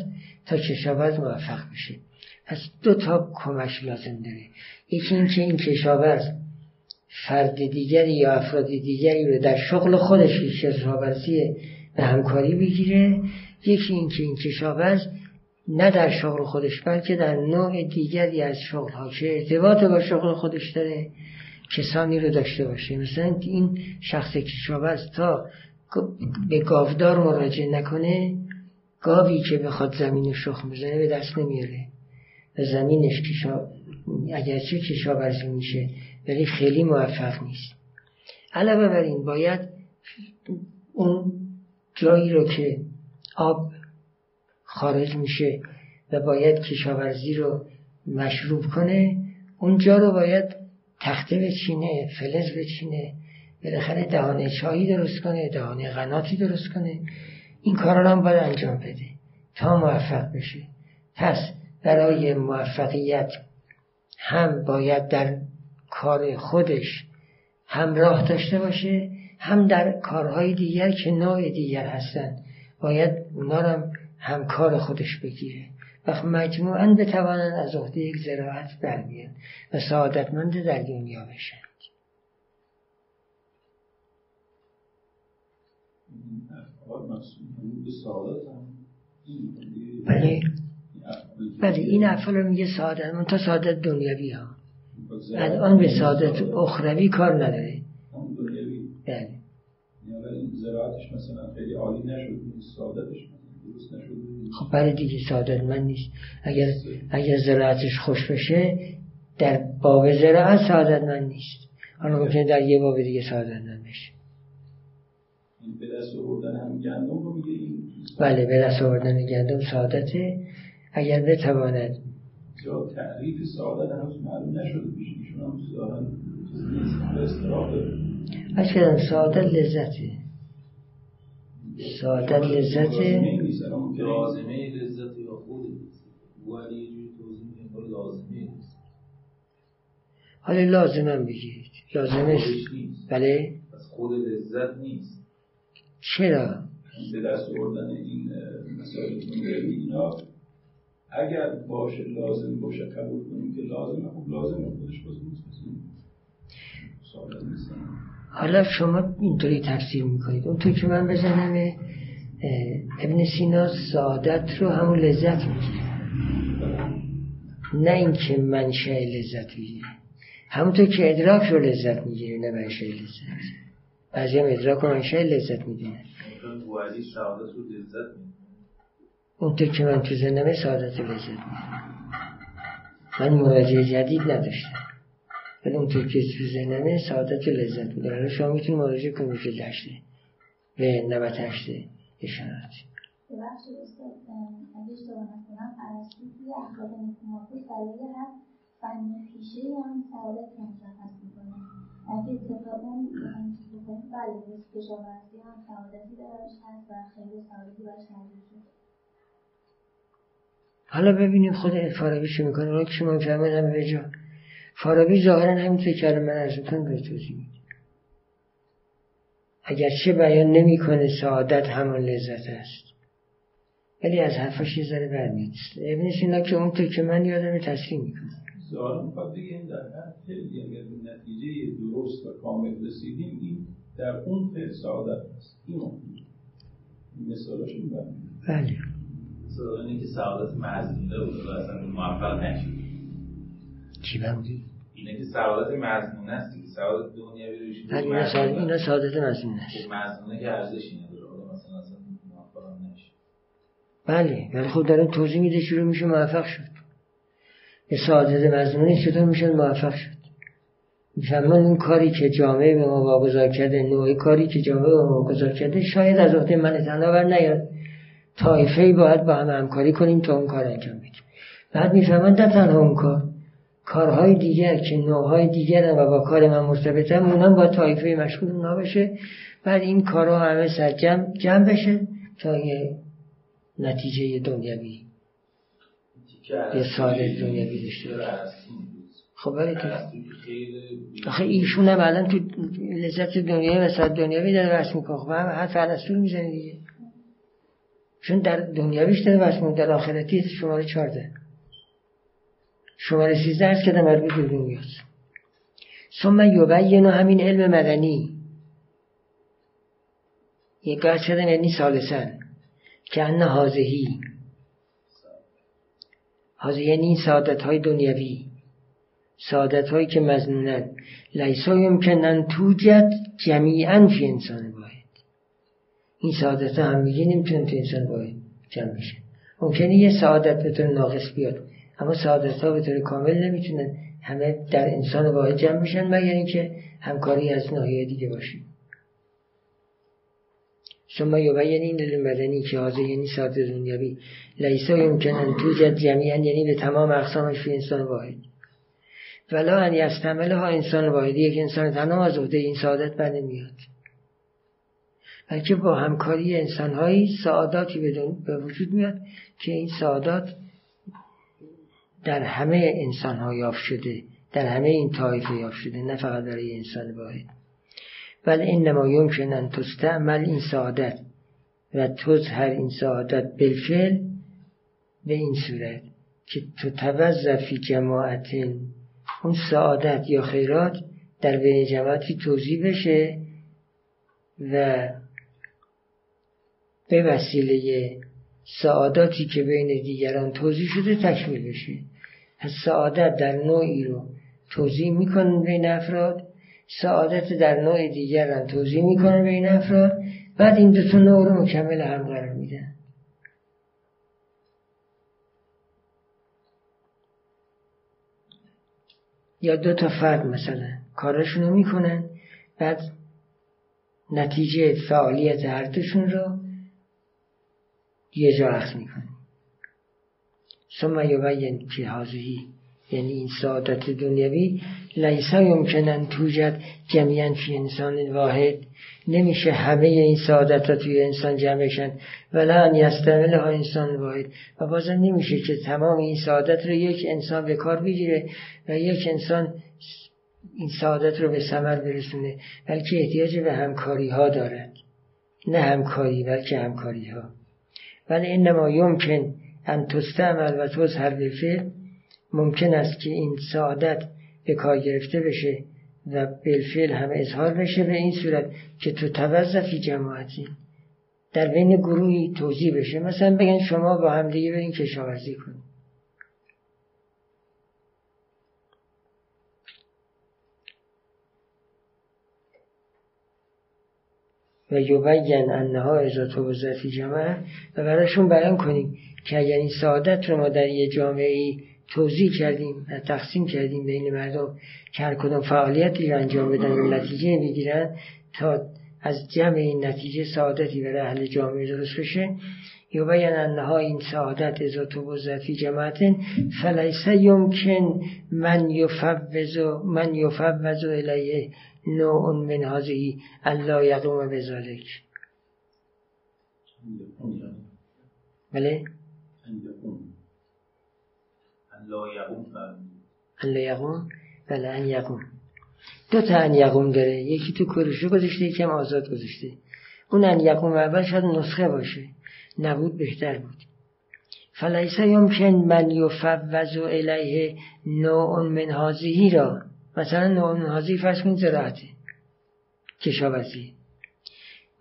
تا کشاورز موفق بشه. پس دو تا کمش لازم داره. یکی اینکه این کشاورز فرد دیگری یا افراد دیگری رو در شغل خودش کشاورزی به همکاری بگیره. یکی اینکه این کشاورز نه در شغل خودش بلکه در نوع دیگری از شغل ها که ارتباط با شغل خودش داره. کسانی رو داشته باشه. مثلا این شخص کشاورز تا به گاودار مراجعه نکنه گاوی که بخواد زمین شخم بزنه به دست نمیاره. و زمینش کشا... اگرچه کشاورزی میشه ولی خیلی موفق نیست. علاوه بر این باید اون جایی رو که آب خارج میشه و باید کشاورزی رو مشروب کنه اونجا رو باید تخته بچینه فلز بچینه بالاخره دهانه چایی درست کنه دهانه غناتی درست کنه. این کارا رو هم باید انجام بده تا موفق بشه. پس برای موفقیت هم باید در کار خودش همراه داشته باشه هم در کارهای دیگر که نوع دیگر هستن. باید اونا هم همکار خودش بگیره. و مجموعا بتوانند از عهده یک زراعت برمیان و سعادتمند در دنیا بشند. بله. بله این افعال رو میگه سعادت من تا سعادت دنیاوی ها. الان به سعادت اخروی کار نداره. بله. زراعتش مثلا خیلی عالی نشد سعادتش خب برای دیگه سعادت من نیست. اگر اگر زراعتش خوش بشه در باب زراعت سعادت من نیست. حالا ممکنه در یه باب دیگه سعادت من بشه به دست آوردن هم گندم رو میگه بله به دست آوردن گندم سعادته. اگر بتواند یا تعریف سعادت هنوز معلوم نشده پیش ایشون هم استراف داره سعادت لذته. سعادت لذت لازمه لذت یا خود ولی یه جوری توضیح لازمه حالا لازمم بگید لازمه بله؟ از خود لذت نیست. چرا؟ به دست آوردن این مسائل اینا. اگر باشه لازم باشه قبول کنیم که لازمه. خب لازمه خودش باز نیست. حالا شما اینطوری تفسیر می‌کنید. اون که من بزنم ابن سینا سعادت رو همون لذت می‌گیره. نه اینکه منشأ لذت می‌گیره. همونطور که ادراک رو لذت می‌گیره نه منشأ لذت. بعضی هم ادراک رو منشأ لذت می‌دونه اونطور که من تو زنمه سعادت لذت می‌دونم من مراجعه جدید نداشتم. ولی اونطور که تو ذهنمه سعادت و لذت بوده حالا شما می‌تونی مراجعه کنید به دشته به نبت هشته اشارات ببخشید استاد اگه اشتباه نکنم ارسطو توی اخلاق نیکومارکوس برای هر فن پیشه هم سعادت رو مشخص می‌کنه. اگه طبق اون چیز بکنیم بله کشاورزی هم سعادتی درش هست و خیلی سعادتی حالا ببینیم خود فارابی چی می‌کنه. اون که شما همه به جا فارابی ظاهرا همینطور که من از می‌کنم به توضیح میده اگرچه بیان نمی‌کنه سعادت همان لذت است. ولی از حرفش یه ذره برمیاد ابن سینا که اونطور که من یادم تسلیم می‌کنه. ظاهر می‌خواد بگیم در هر فعلی اگر به نتیجه درست و کامل رسیدیم این در اون فعل سعادت است. این مثالش این بله. مثلا اینه که سعادت مزمونه بود اصلا موفق نشید چی بودی؟ اینه که سعادت مزمونه است سعادت دنیوی روش بله اینا سعادت اینا سعادت مزمونه است. مزمونه که ارزشی نداره مثلا اصلا موفق نشید بله ولی خود داره توضیح میده شروع میشه موفق شد. به سعادت مزمونه چطور میشه موفق شد؟ می‌فهمن اون کاری که جامعه به ما واگذار کرده نوع کاری که جامعه به ما واگذار کرده شاید از عهده من تنها بر نیاد. طایفه باید با هم همکاری کنیم تا اون کار انجام بدیم بعد می‌فهمن نه تنها اون کار. کارهای دیگر که نوعهای دیگر و با کار من مرتبطه هم اونم با طایفه مشغول اونا بشه بعد این کارها همه سر جمع, بشه تا یه نتیجه دنیوی یه سال دنیوی داشته خب ولی تو. آخه ایشون هم الان تو لذت دنیایی و ساعت دنیوی داره بحث می‌کنه. خب هم حرف الاسطور می‌زنه دیگه. چون در دنیاویش داره بحث در آخرتی شماره چارده شماره سیزده هست که در مربوط به دنیاست ثم یبین همین علم مدنی. یک گاه شدن یعنی سالسن که ان حاضهی. حاضه یعنی سعادت های دنیوی. سعادت هایی که مزنونن لیسا یمکنن توجد جمیعا فی انسان باید این سعادت ها هم میگه نمی‌تونن تو انسان باید جمع میشه ممکنه یه سعادت به ناقص بیاد. اما سعادت ها به طور کامل نمی‌تونن همه در انسان واحد جمع میشن مگر اینکه همکاری از ناحیه دیگه باشه شما یعنی این دلیل مدنی که حاضر یعنی ساعت دنیاوی. لیسا یمکنن توجد جمعیا یعنی به تمام اقسامش فی انسان واحد. ولا ان یستمل ها انسان واحدی یک انسان تنها از عهده این سعادت بر نمیاد بلکه با همکاری انسانهایی سعاداتی به وجود میاد که این سعادات در همه انسان ها یافت شده در همه این طایفه یافت شده نه فقط برای انسان واحد. بل انما یمکن ان تستعمل این سعادت و تظهر این سعادت بالفعل به این صورت که تو توظفی جماعت اون سعادت یا خیرات در بین جماعتی توضیح بشه و به وسیله سعاداتی که بین دیگران توضیح شده تکمیل بشه. سعادت در نوعی رو توضیح می‌کنن بین افراد. سعادت در نوع دیگر رو توضیح می‌کنن بین افراد. بعد این دو تا نوع رو مکمل هم قرار میدن. یا دو تا فرد مثلا کارشون رو می‌کنن. بعد نتیجه فعالیت هر رو یه جا اخذ می‌کنن. ثم یبین که حاضری یعنی این سعادت دنیوی لیسا یمکنن توجد جمعیان فی انسان واحد. نمیشه همه این سعادت ها توی انسان جمع بشن. ولا ان ها انسان واحد. و بازم نمیشه که تمام این سعادت رو یک انسان به کار بگیره و یک انسان این سعادت رو به ثمر برسونه. بلکه احتیاج به همکاری ها دارد. نه همکاری بلکه همکاری ها ولی انما یمکن ان تستعمل و تظهر بالفعل ممکن است که این سعادت به کار گرفته بشه و بالفعل هم اظهار بشه به این صورت که تو توظفی جماعتی در بین گروهی توضیح بشه. مثلا بگن شما با همدیگه برین کشاورزی کنید. و یبین انها ازا توضیحی جمعه و براشون بیان کنیم که اگر این سعادت رو ما در یه جامعه توضیح کردیم و تقسیم کردیم بین مردم که هر کدوم فعالیتی رو انجام بدن و نتیجه می‌گیرن تا از جمع این نتیجه سعادتی برای اهل جامعه درست بشه یبین انها این سعادت ازا و فی جماعت فلیس یمکن من یفوز من یفوز الیه نوع من هذه الله یقوم بذلک بله؟ لا یقوم؟ ان یقوم بله ان یقوم. دو تا انیقوم داره. یکی تو کروشه گذاشته یکی هم آزاد گذاشته. اون انیقوم اول شاید نسخه باشه. نبود بهتر بود. فلیس یمکن من یفوض الیه نوع من هازهی را. مثلا فرض کنید زراعته کشاورزی.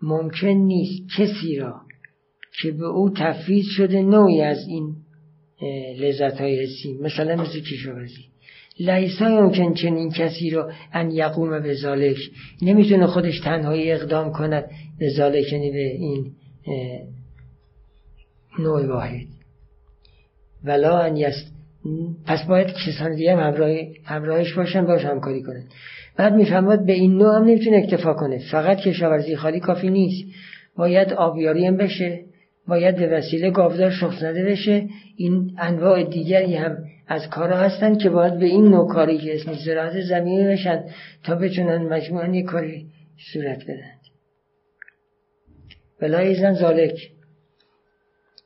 ممکن نیست کسی را که به او تفویض شده نوعی از این لذت های حسی مثلا مثل کشاورزی. لیسا یمکن چنین کسی رو ان یقوم به ذالک نمی‌تونه خودش تنهایی اقدام کند به ذالک یعنی به این نوع واحد. ولا ان یست پس باید کسان دیگه هم همراهش باشن باش همکاری کنن. بعد می‌فهمد به این نوع هم نمی‌تونه اکتفا کنه. فقط کشاورزی خالی کافی نیست. باید آبیاری هم بشه. باید به وسیله گاودار شخص نده بشه. این انواع دیگری هم از کارا هستن که باید به این نوع کاری که اسم زراعت زمینی بشن تا بتونن مجموعا کاری صورت بدن. ولا ایزن زالک.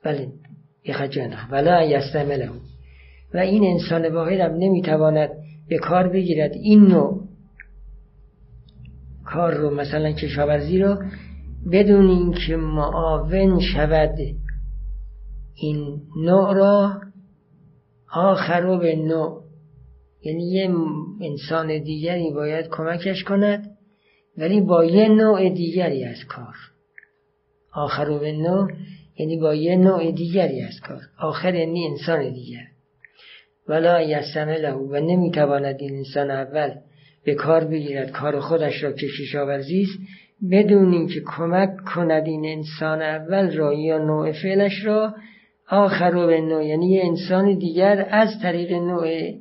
بله یخجانه ولا یستعمله و این انسان واحد هم نمی‌تواند به کار بگیرد. این نوع کار رو مثلا کشاورزی رو بدون اینکه معاون شود این نوع را آخر رو به نوع. یعنی یه انسان دیگری باید کمکش کند ولی با یه نوع دیگری از کار. آخر رو به نوع یعنی با یه نوع دیگری از کار. آخر یعنی انسان دیگر. ولا یستمه له و نمی‌تواند این انسان اول به کار بگیرد کار خودش را که کشاورزی است بدون اینکه کمک کند این انسان اول را یا نوع فعلش را آخر رو به نوع یعنی انسان دیگر از طریق نوع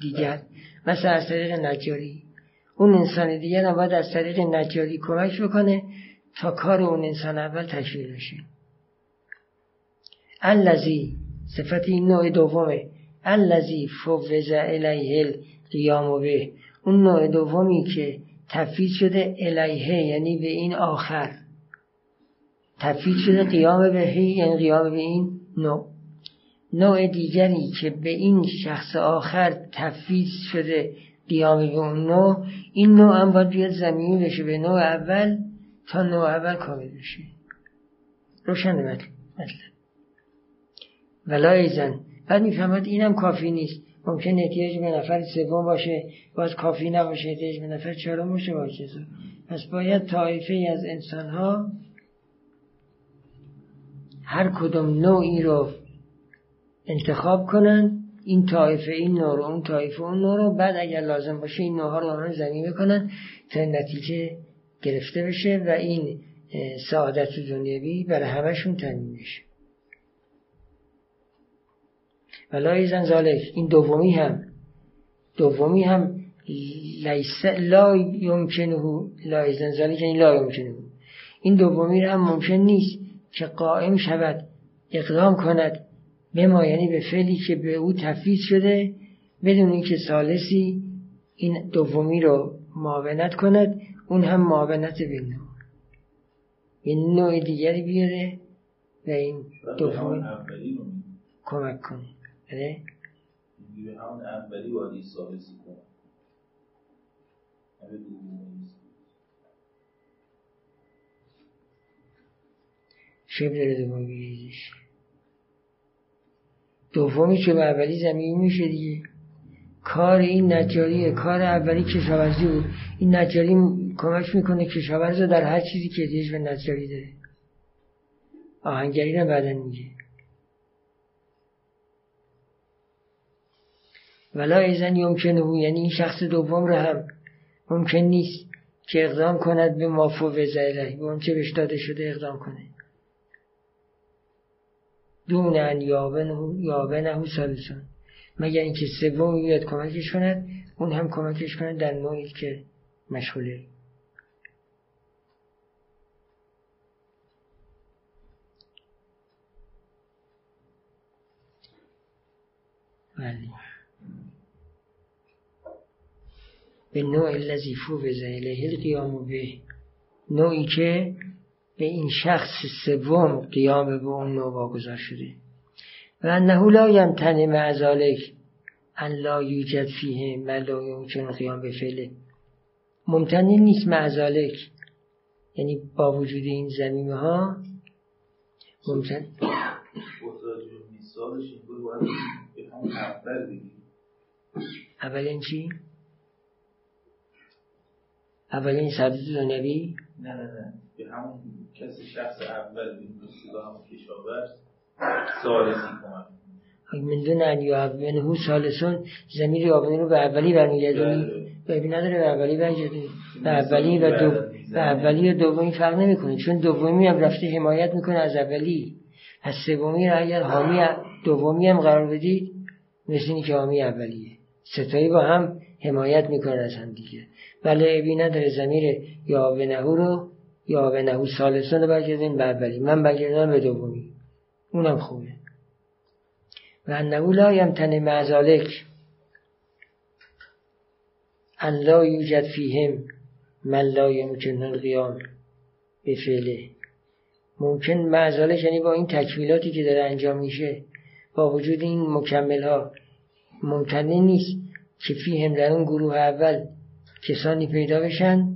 دیگر مثل از طریق نجاری. اون انسان دیگر هم باید از طریق نجاری کمک بکنه تا کار اون انسان اول تشویق بشه. الذی صفت این نوع دومه. الذی فوض الیه القیام به. اون نوع دومی که تفید شده الیه یعنی به این آخر. تفید شده قیام به یعنی قیام به این نوع. نوع دیگری که به این شخص آخر تفید شده قیام به اون نوع این نوع هم باید بیاد زمینی بشه به نوع اول تا نوع اول کامل بشه. روشن مطلب ولا ایزن بعد می‌فهمد اینم کافی نیست. ممکن احتیاج به نفر سوم باشه. باز کافی نباشه احتیاج به نفر چهارم باشه باشه پس باید طایفه از انسان ها هر کدوم نوعی رو انتخاب کنن. این طایفه این نوع رو اون طایفه اون نوع رو. بعد اگر لازم باشه این نوع رو رو زمین بکنن تا نتیجه گرفته بشه و این سعادت دنیوی برای همشون تنین بشه. ولا ایزن زالک این دومی هم. دومی هم لیس لا یمکنه لا ایزن زالک یعنی لا یمکنه. این دومی هم ممکن نیست که قائم شود اقدام کند. به ما یعنی به فعلی که به او تفویض شده بدون اینکه سالسی این دومی رو معاونت کند اون هم معاونت نوع یه نوع دیگری بیاره و این دومی کمک کنه. میگه همون اولی باید رسی کنه شب داره دوم بیریزش دومی که به اولی زمین میشه دیگه. کار این نجاریه کار اولی کشاورزی بود. این نجاری کمک می‌کنه کشاورز در هر چیزی که دیش به نجاری داره. آهنگری رو بعدا میگه ولا ایزن یمکنه یعنی این شخص دوم رو هم ممکن نیست که اقدام کند به مافو وزایله به چه بهش داده شده اقدام کنه. دون ان یابنه سالسان مگر اینکه سوم بیاد کمکش کند اون هم کمکش کند در نوعی که مشغوله. بله. به نوع الذی فوض الیه القیام به نوعی که به این شخص سوم قیام به اون نوع واگذار شده. و انه لا یمتنع مع ذلک ان لا یوجد فیه لا یمکن قیام به فعله ممتنی نیست معزالک یعنی با وجود این زمینه ها ممتن <coughs> اولین چی؟ اولین و نبی؟ نه نه نه. به همون کسی شخص اول به همون کشاورز. سالسی کمک. من دون ان یعبنه سالسون زمیر یعبنه رو به اولی برمیگردونی؟ بله. ببین نداره به اولی برگردونی به اولی و دو به اولی و دومی فرق نمی‌کنه چون دومی هم رفته حمایت می‌کنه از اولی. از سومی را اگر حامی دومی هم قرار بدید مثل اینی که حامی اولیه. ستایی با هم حمایت می‌کنه از هم دیگه. بله ابی نداره زمیر یا به نهو رو یا به نهو سالسون رو برگردین من برگردم به دومی. اونم خوبه. و انه لا یمتن معزالک ان لا یوجد فیهم من لا یمکن القیام به فعله. ممکن معزالک یعنی با این تکمیلاتی که داره انجام میشه با وجود این مکمل ها ممکنه نیست که فیهم در اون گروه اول کسانی پیدا بشن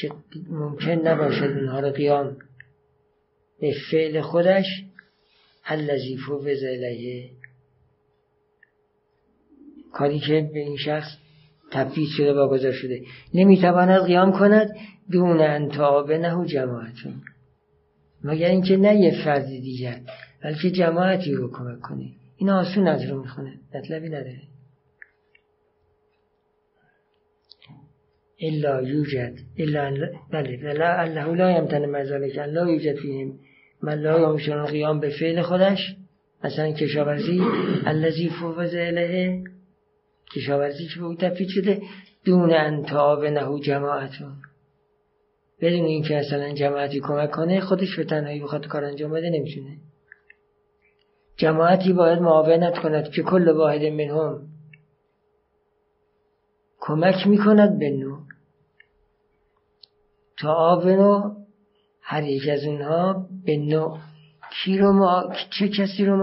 که ممکن نباشد اونها رو قیام به فعل خودش الذی فوز الیه. کاری که به این شخص تفیز شده واگذار شده. نمی‌تواند قیام کند دون انتابه نه و جماعتون مگر اینکه نه یه فردی دیگر بلکه جماعتی رو کمک کنه. این آسون از رو می‌خونه. مطلبی نداره. الا یوجد الا بله ولا الله لا یمتن مزالک لا یوجد فیهم من لا یمشون قیام به فعل خودش مثلا کشاورزی الذی فوز اله کشاورزی که به او تفید شده دون انتاب نهو جماعتون بدون اینکه اصلا جماعتی کمک کنه خودش به تنهایی بخواد کار انجام بده نمی‌تونه. جماعتی باید معاونت کند که کل واحد منهم کمک می‌کند به نو تا آونو هر یک از اونها به نوع کی رو ما... چه کسی رو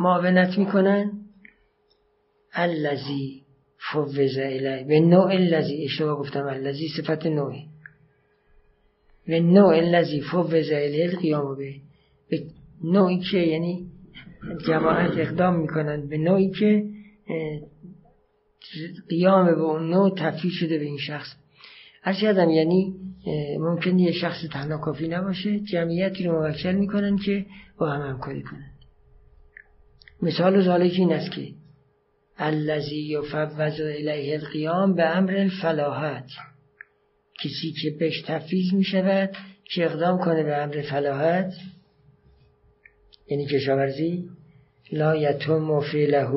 معاونت می‌کنن؟ الذی فوز الی به نوع الذی اشتباه گفتم الذی صفت نوعی به نوع الذی فوز الی القیام به. به نوعی که یعنی جماعت اقدام می‌کنند به نوعی که قیام به اون نوع تفیل شده به این شخص. هر کردم یعنی ممکن یه شخص تنها کافی نباشه جمعیتی رو موکل می‌کنن که با هم همکاری کنند مثال ذالک این است که الذی یفوض الیه القیام به امر الفلاحت. کسی که بهش تفیز می شود که اقدام کنه به امر فلاحت؟ یعنی کشاورزی؟ لا یتم فعله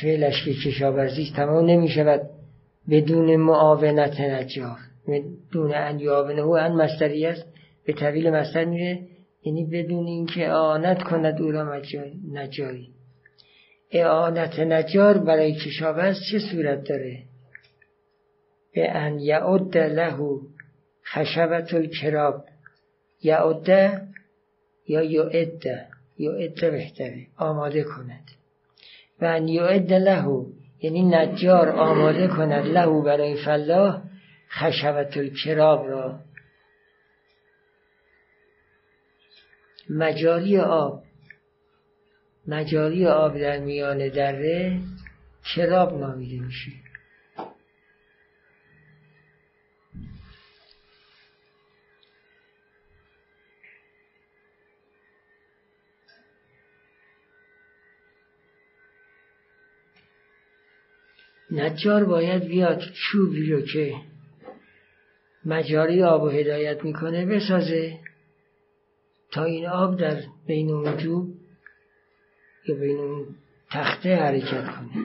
فعلش که کشاورزی تمام نمی شود بدون معاونت نجار. بدون ان یابنه و ان مستری است. به طویل مستر میره. یعنی بدون اینکه آنت کند او را نجاری. اعانت نجار برای کشاورز چه صورت داره؟ به ان یعد له خشبت الکراب. یعد یا یعد. یعد بهتره. آماده کند. و ان یعد له یعنی نجار آماده کند له برای فلاح خشبت الکراب را. مجاری آب. مجاری آب در میان دره کراب نامیده میشه. نجار باید بیاد چوبی رو که مجاری آب و هدایت می‌کنه بسازه تا این آب در بین اون جوب یا بین اون تخته حرکت کنه.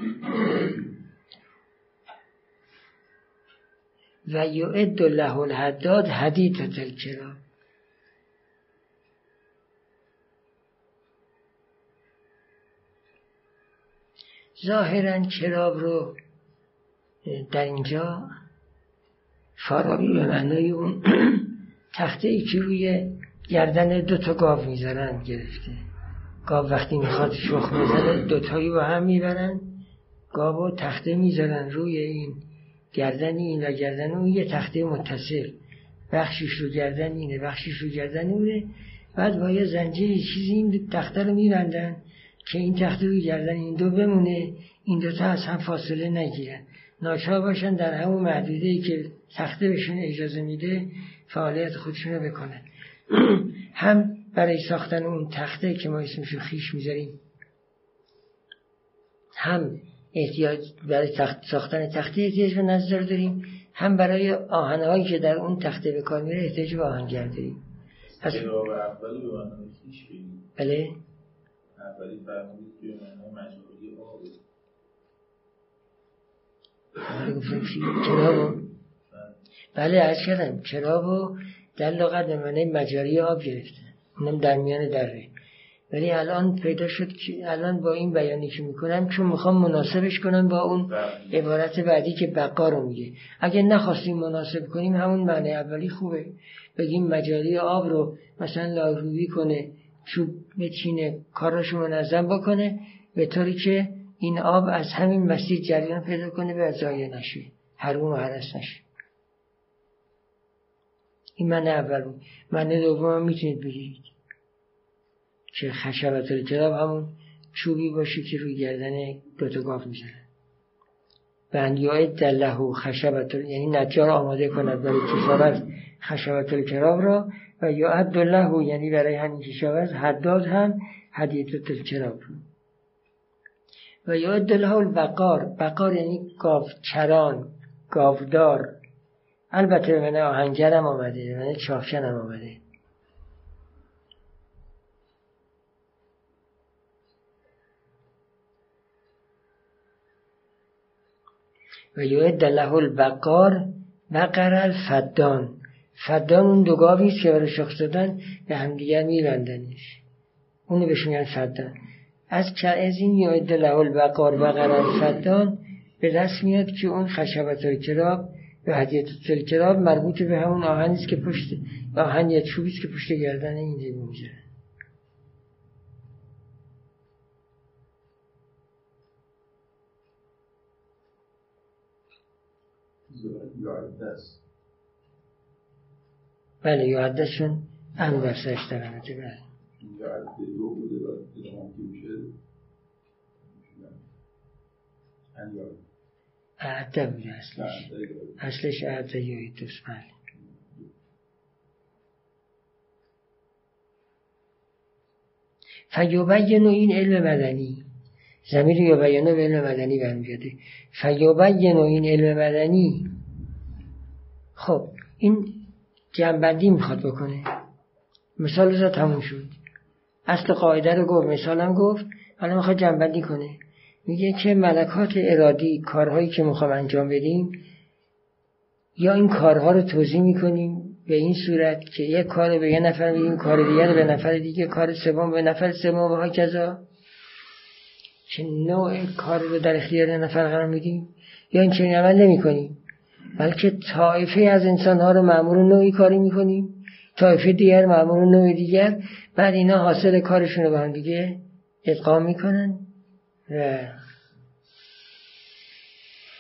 و یعد له الحداد حدیث الکرام. ظاهرا کراب رو در اینجا فارابی به معنای اون <clears throat> تخته ای که روی گردن دو تا گاو می‌ذارن گرفته. گاو وقتی می‌خواد شخ بزنه دوتایی با هم می‌برن گاو و تخته می‌ذارن روی این گردن این و گردن اون. یه تخته متصل. بخشش رو گردن اینه بخشش رو گردن اونه. بعد با یه زنجیر چیزی این تخته رو میبندن که این تخته رو گردن این دو بمونه. این دوتا از هم فاصله نگیرن. ناچار باشن در همون محدوده ای که تخته بهشون اجازه میده فعالیت خودشون رو بکنن. هم برای ساختن اون تخته که ما اسمش رو خیش می‌ذاریم هم احتیاج برای تخت ساختن تخته احتیاج به نظر داریم هم برای آهنهایی که در اون تخته به کار میره احتیاج به آهنگر داریم. پس بله. اولی فرمودید که مجموعی چرا بله عرض کردم چرا در لغت به معنی مجاری آب گرفته. اونم در میان دره. ولی الان پیدا شد که الان با این بیانی که می‌کنم چون می‌خوام مناسبش کنم با اون بله. عبارت بعدی که بقا رو میگه. اگه نخواستیم مناسب کنیم همون معنی اولی خوبه. بگیم مجاری آب رو مثلا لاروی کنه چوب بچینه کاراشو منظم بکنه به طوری که این آب از همین مسیر جریان پیدا کنه و ضایع نشه. حروم و حرس نشه. این من اول بود. معنی دوم می‌تونید بگیرید. که خشبت الکراب همون چوبی باشه که روی گردن دوتا گاف می‌زنه. بندیای دله و خشبت یعنی نجار آماده کند برای کشاورز خشبت الکراب را و یا عد له یعنی برای همین کشاورز حداد هم هدیت الکراب و یا عد له البقار بقار یعنی گاو چران گاودار. البته به من آهنگرم آمده به من چافشنم آمده. و یعد له البقار بقر الفدان. فدان اون دو گاوی است که برای شخص دادن به همدیگر میبندنش. اونو بهشون میگن فدان. از از این یعد له البقار بقر الفدان به دست میاد که اون خشبت کراب به هدیت کراب مربوط به همون آهنی که پشت آهن یا چوبی که پشت گردن این می‌ذاره بله یعدشون هم درمته بله. اعده بوده اصلش. اصلش اعده یا دوست بله. فیوبین این علم مدنی. زمیر یوبینو به علم مدنی برمیگرده فیوبین این علم مدنی. خب این جنبندی می‌خواد بکنه. مثال زد تموم شد. اصل قاعده رو گفت مثالم گفت حالا می‌خواد جنبندی کنه. میگه که ملکات ارادی کارهایی که می‌خوام انجام بدیم یا این کارها رو توضیح می‌کنیم به این صورت که یک کار به یه نفر میگیم کار دیگر به نفر دیگه کار سوم به نفر سوم و ها کذا که نوع کار رو در اختیار نفر قرار میدیم؟ یا این چنین عمل نمی کنیم بلکه طایفه از انسان ها رو معمول نوعی کاری می‌کنیم. طایفه دیگر معمول نوع دیگر بعد اینا حاصل کارشون رو به هم دیگه ادغام می‌کنن و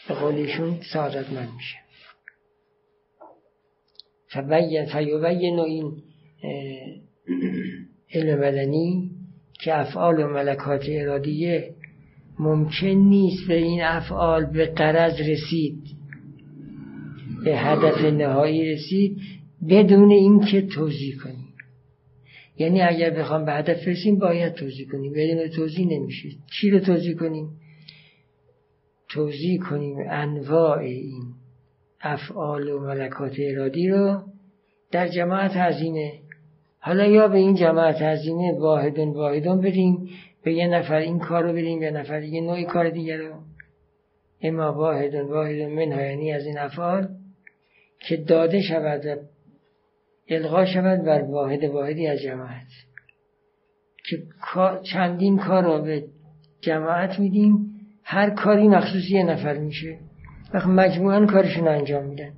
به قولیشون من میشه. فبین فیبین این علم بدنی که افعال و ملکات ارادیه ممکن نیست به این افعال به قرض رسید به هدف نهایی رسید. بدون اینکه توضیح کنیم. یعنی اگر بخوام به هدف رسیم باید توضیح کنیم. بدون توضیح نمیشه. چی رو توضیح کنیم؟ توضیح کنیم انواع این افعال و ملکات ارادی رو در جماعت هزینه. حالا یا به این جماعت هزینه واحدون واحدون بریم به یه نفر این کار رو بریم یه نفر دیگه نوعی کار دیگه رو. اما واحدون واحدون من یعنی از این افعال که داده شود الغا شود بر واحد واحدی از جماعت. که چندین کار رو به جماعت میدیم هر کاری مخصوص یه نفر میشه. وقت مجموعا کارشون انجام میدن.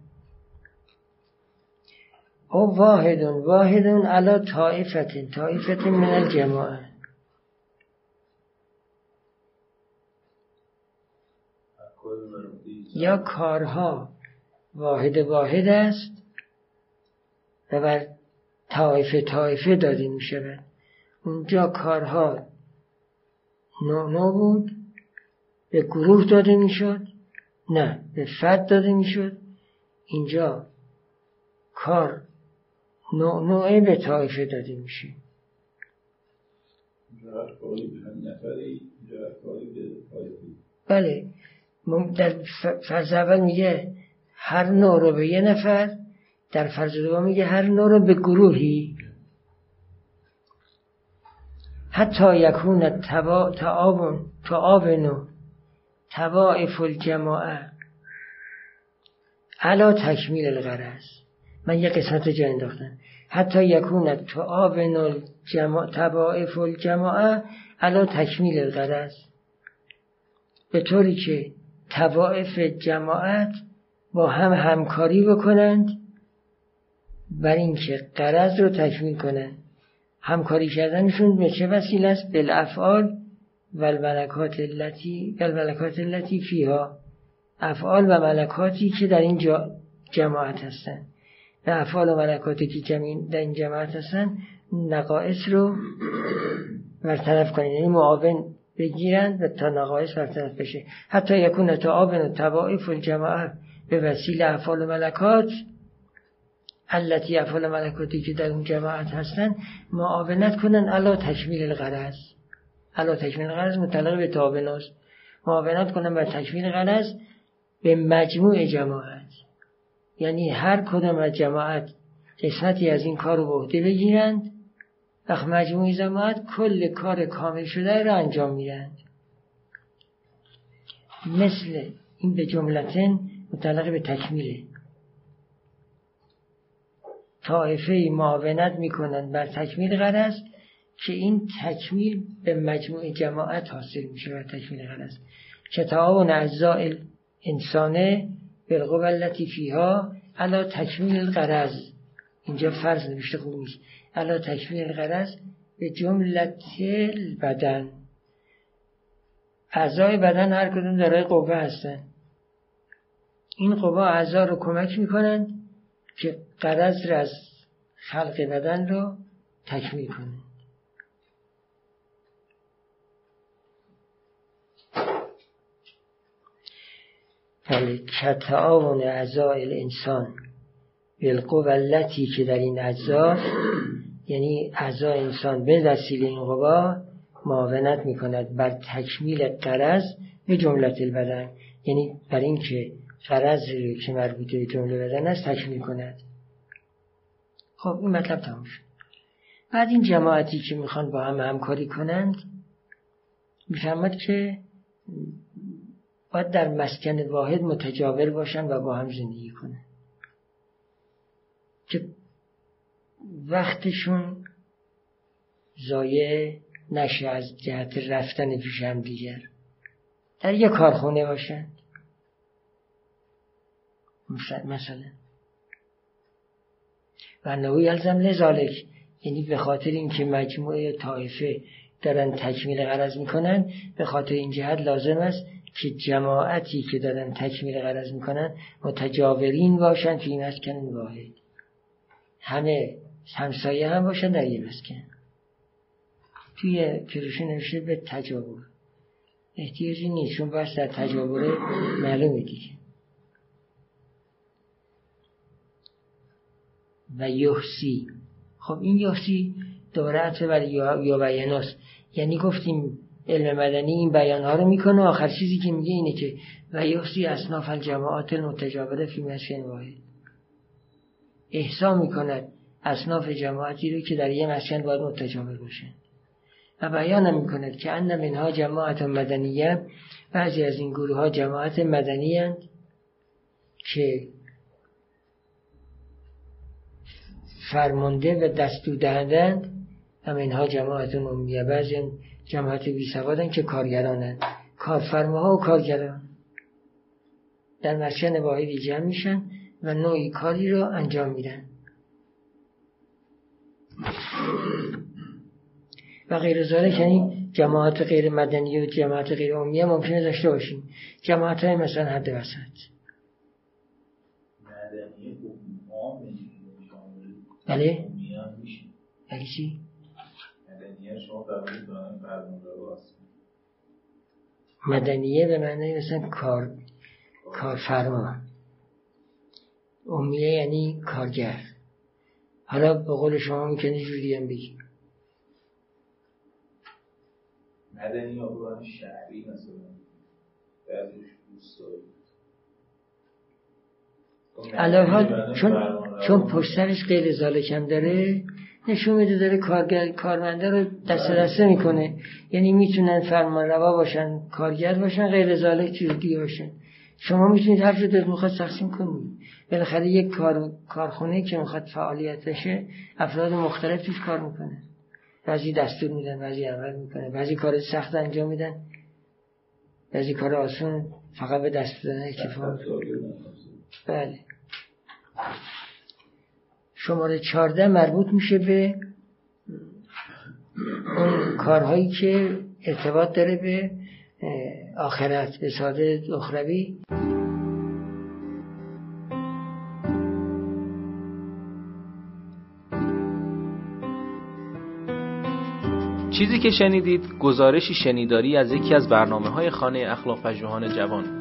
او واحدون واحدون علا طائفت طائفت من الجماعه. یا کارها واحد واحد است و بر طایفه طایفه داده می شود اونجا کارها نوع نوع بود. به گروه داده می شد. نه به فرد داده می شد. اینجا کار نوع نوعه به طایفه داده میشه بله در فرض اول میگه هر نوع رو به یه نفر در فرض دوم میگه هر نوع رو به گروهی حتی یکون تعاون تعاونو توائف الجماعه. علا تکمیل الغرض. من یه قسمت جا انداختم. حتی یکون تعاون الجماع تبائف الجماعه علا تکمیل الغرض. به طوری که توائف جماعت با هم همکاری بکنند بر اینکه قرض رو تکمیل کنند همکاری کردنشون به چه وسیله است؟ بالافعال و الملکات التي الملکات التي فیها. افعال و ملکاتی که در این جماعت هستند و افعال و ملکاتی که جمعین در این جماعت هستن نقائص رو برطرف کنید یعنی معاون بگیرند و تا نقائص برطرف بشه. حتی یکون تعاون و تبائف الجماعه به وسیله افعال و ملکات التي افعال ملکاتی که در اون جماعت هستن معاونت کنن علا تکمیل الغرض. علا تکمیل الغرض متعلق به تعاون معاونت کنن بر تکمیل غرض به مجموع جماعت. یعنی هر کدام از جماعت قسمتی از این کار رو به عهده بگیرند وقت مجموعی جماعت کل کار کامل شده را انجام میدند مثل این به جملتن متعلق به تکمیله. طائفه معاونت می‌کنند بر تکمیل غرض که این تکمیل به مجموع جماعت حاصل میشه و تکمیل غرض. که تعاون اجزاء انسانه بالقوه التي فیها علا تکمیل القرض اینجا فرض نوشته خوب نیست. علا تکمیل القرض به جملت بدن اعضای بدن هر کدوم دارای قوه هستن. این قوه اعضا رو کمک می‌کنند که قرض را از خلق بدن رو تکمیل کنند بله کتعاون اعضای الانسان بالقوة التي که در این اجزا یعنی اعضای انسان به وسیله این قوا معاونت می‌کند بر تکمیل قرض به جملت البدن. یعنی بر اینکه قرض که مربوط به جمله بدن است تکمیل کند خب این مطلب تموم شد. بعد این جماعتی که می‌خوان با هم همکاری کنند می‌فهمد که باید در مسکن واحد متجاور باشن و با هم زندگی کنن. که وقتشون زایه نشه از جهت رفتن پیش هم دیگر. در یک کارخونه باشن. مثلا و نوی الزم لذالک یعنی به خاطر اینکه مجموعه طایفه دارن تکمیل غرض می‌کنن به خاطر این جهت لازم است که جماعتی که دارن تکمیل غرض می‌کنن متجاورین باشن این مسکن واحد. همه همسایه هم باشن در یه مسکن. توی کروشی نوشته به تجاور. احتیاجی نیست چون بس در تجاوره معلومه دیگه. و یحسی خب این یحسی دوباره عطفه برای یا بیاناست یعنی گفتیم علم مدنی این بیان ها رو می‌کنه آخر چیزی که میگه اینه که و یحسی اصناف الجماعات المتجاوره فی مسکن واحد. احسا می‌کند اصناف جماعتی رو که در یه مسکن باید متجاور باشه و بیان می‌کند که ان منها جماعت مدنیه بعضی از این گروه ها جماعت مدنی هند که فرمانده و دستور دهندند و منها جماعت عمومیه بعضی جماعت بی سوادن که کارگرانن. کارفرماها و کارگران. در مسکن واحدی جمع میشن و نوعی کاری رو انجام میدن. و غیر ذالک یعنی جماعت غیر مدنی و جماعت غیر عمومی ممکنه داشته باشیم. جماعت های مثلا حد وسط. بله. بله چی؟ مدنیه به معنی مثلا کار کارفرما امیه یعنی کارگر. حالا به قول شما می‌کنه جوری هم بگی مدنی یا شهری مثلا. بعضیش علاوه چون چون پشترش غیر زالکم داره نشون میده داره کارگر کارمنده رو دست دسته می‌کنه یعنی می‌تونن فرمان روا باشن کارگر باشن غیر زالک چیز دیگه باشن. شما می‌تونید هر جور می‌خواد تقسیم کنید. بالاخره یک کار کارخونه که می‌خواد فعالیت بشه افراد مختلف توش کار می‌کنه. بعضی دستور میدن بعضی اول می‌کنه. بعضی کار سخت انجام میدن. بعضی کار آسون فقط به دست دادن اکتفا. بله. شماره چارده مربوط میشه به کارهایی که ارتباط داره به آخرت به ساده اخروی چیزی که شنیدید گزارشی شنیداری از یکی از برنامه های خانه اخلاق پژوهان جوان.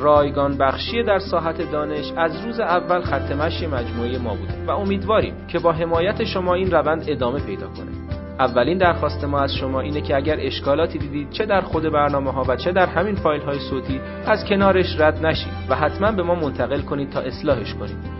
رایگان بخشی در ساحت دانش از روز اول خط مشی مجموعه ما بوده و امیدواریم که با حمایت شما این روند ادامه پیدا کنه. اولین درخواست ما از شما اینه که اگر اشکالاتی دیدید چه در خود برنامه ها و چه در همین فایل های صوتی از کنارش رد نشید و حتما به ما منتقل کنید تا اصلاحش کنید.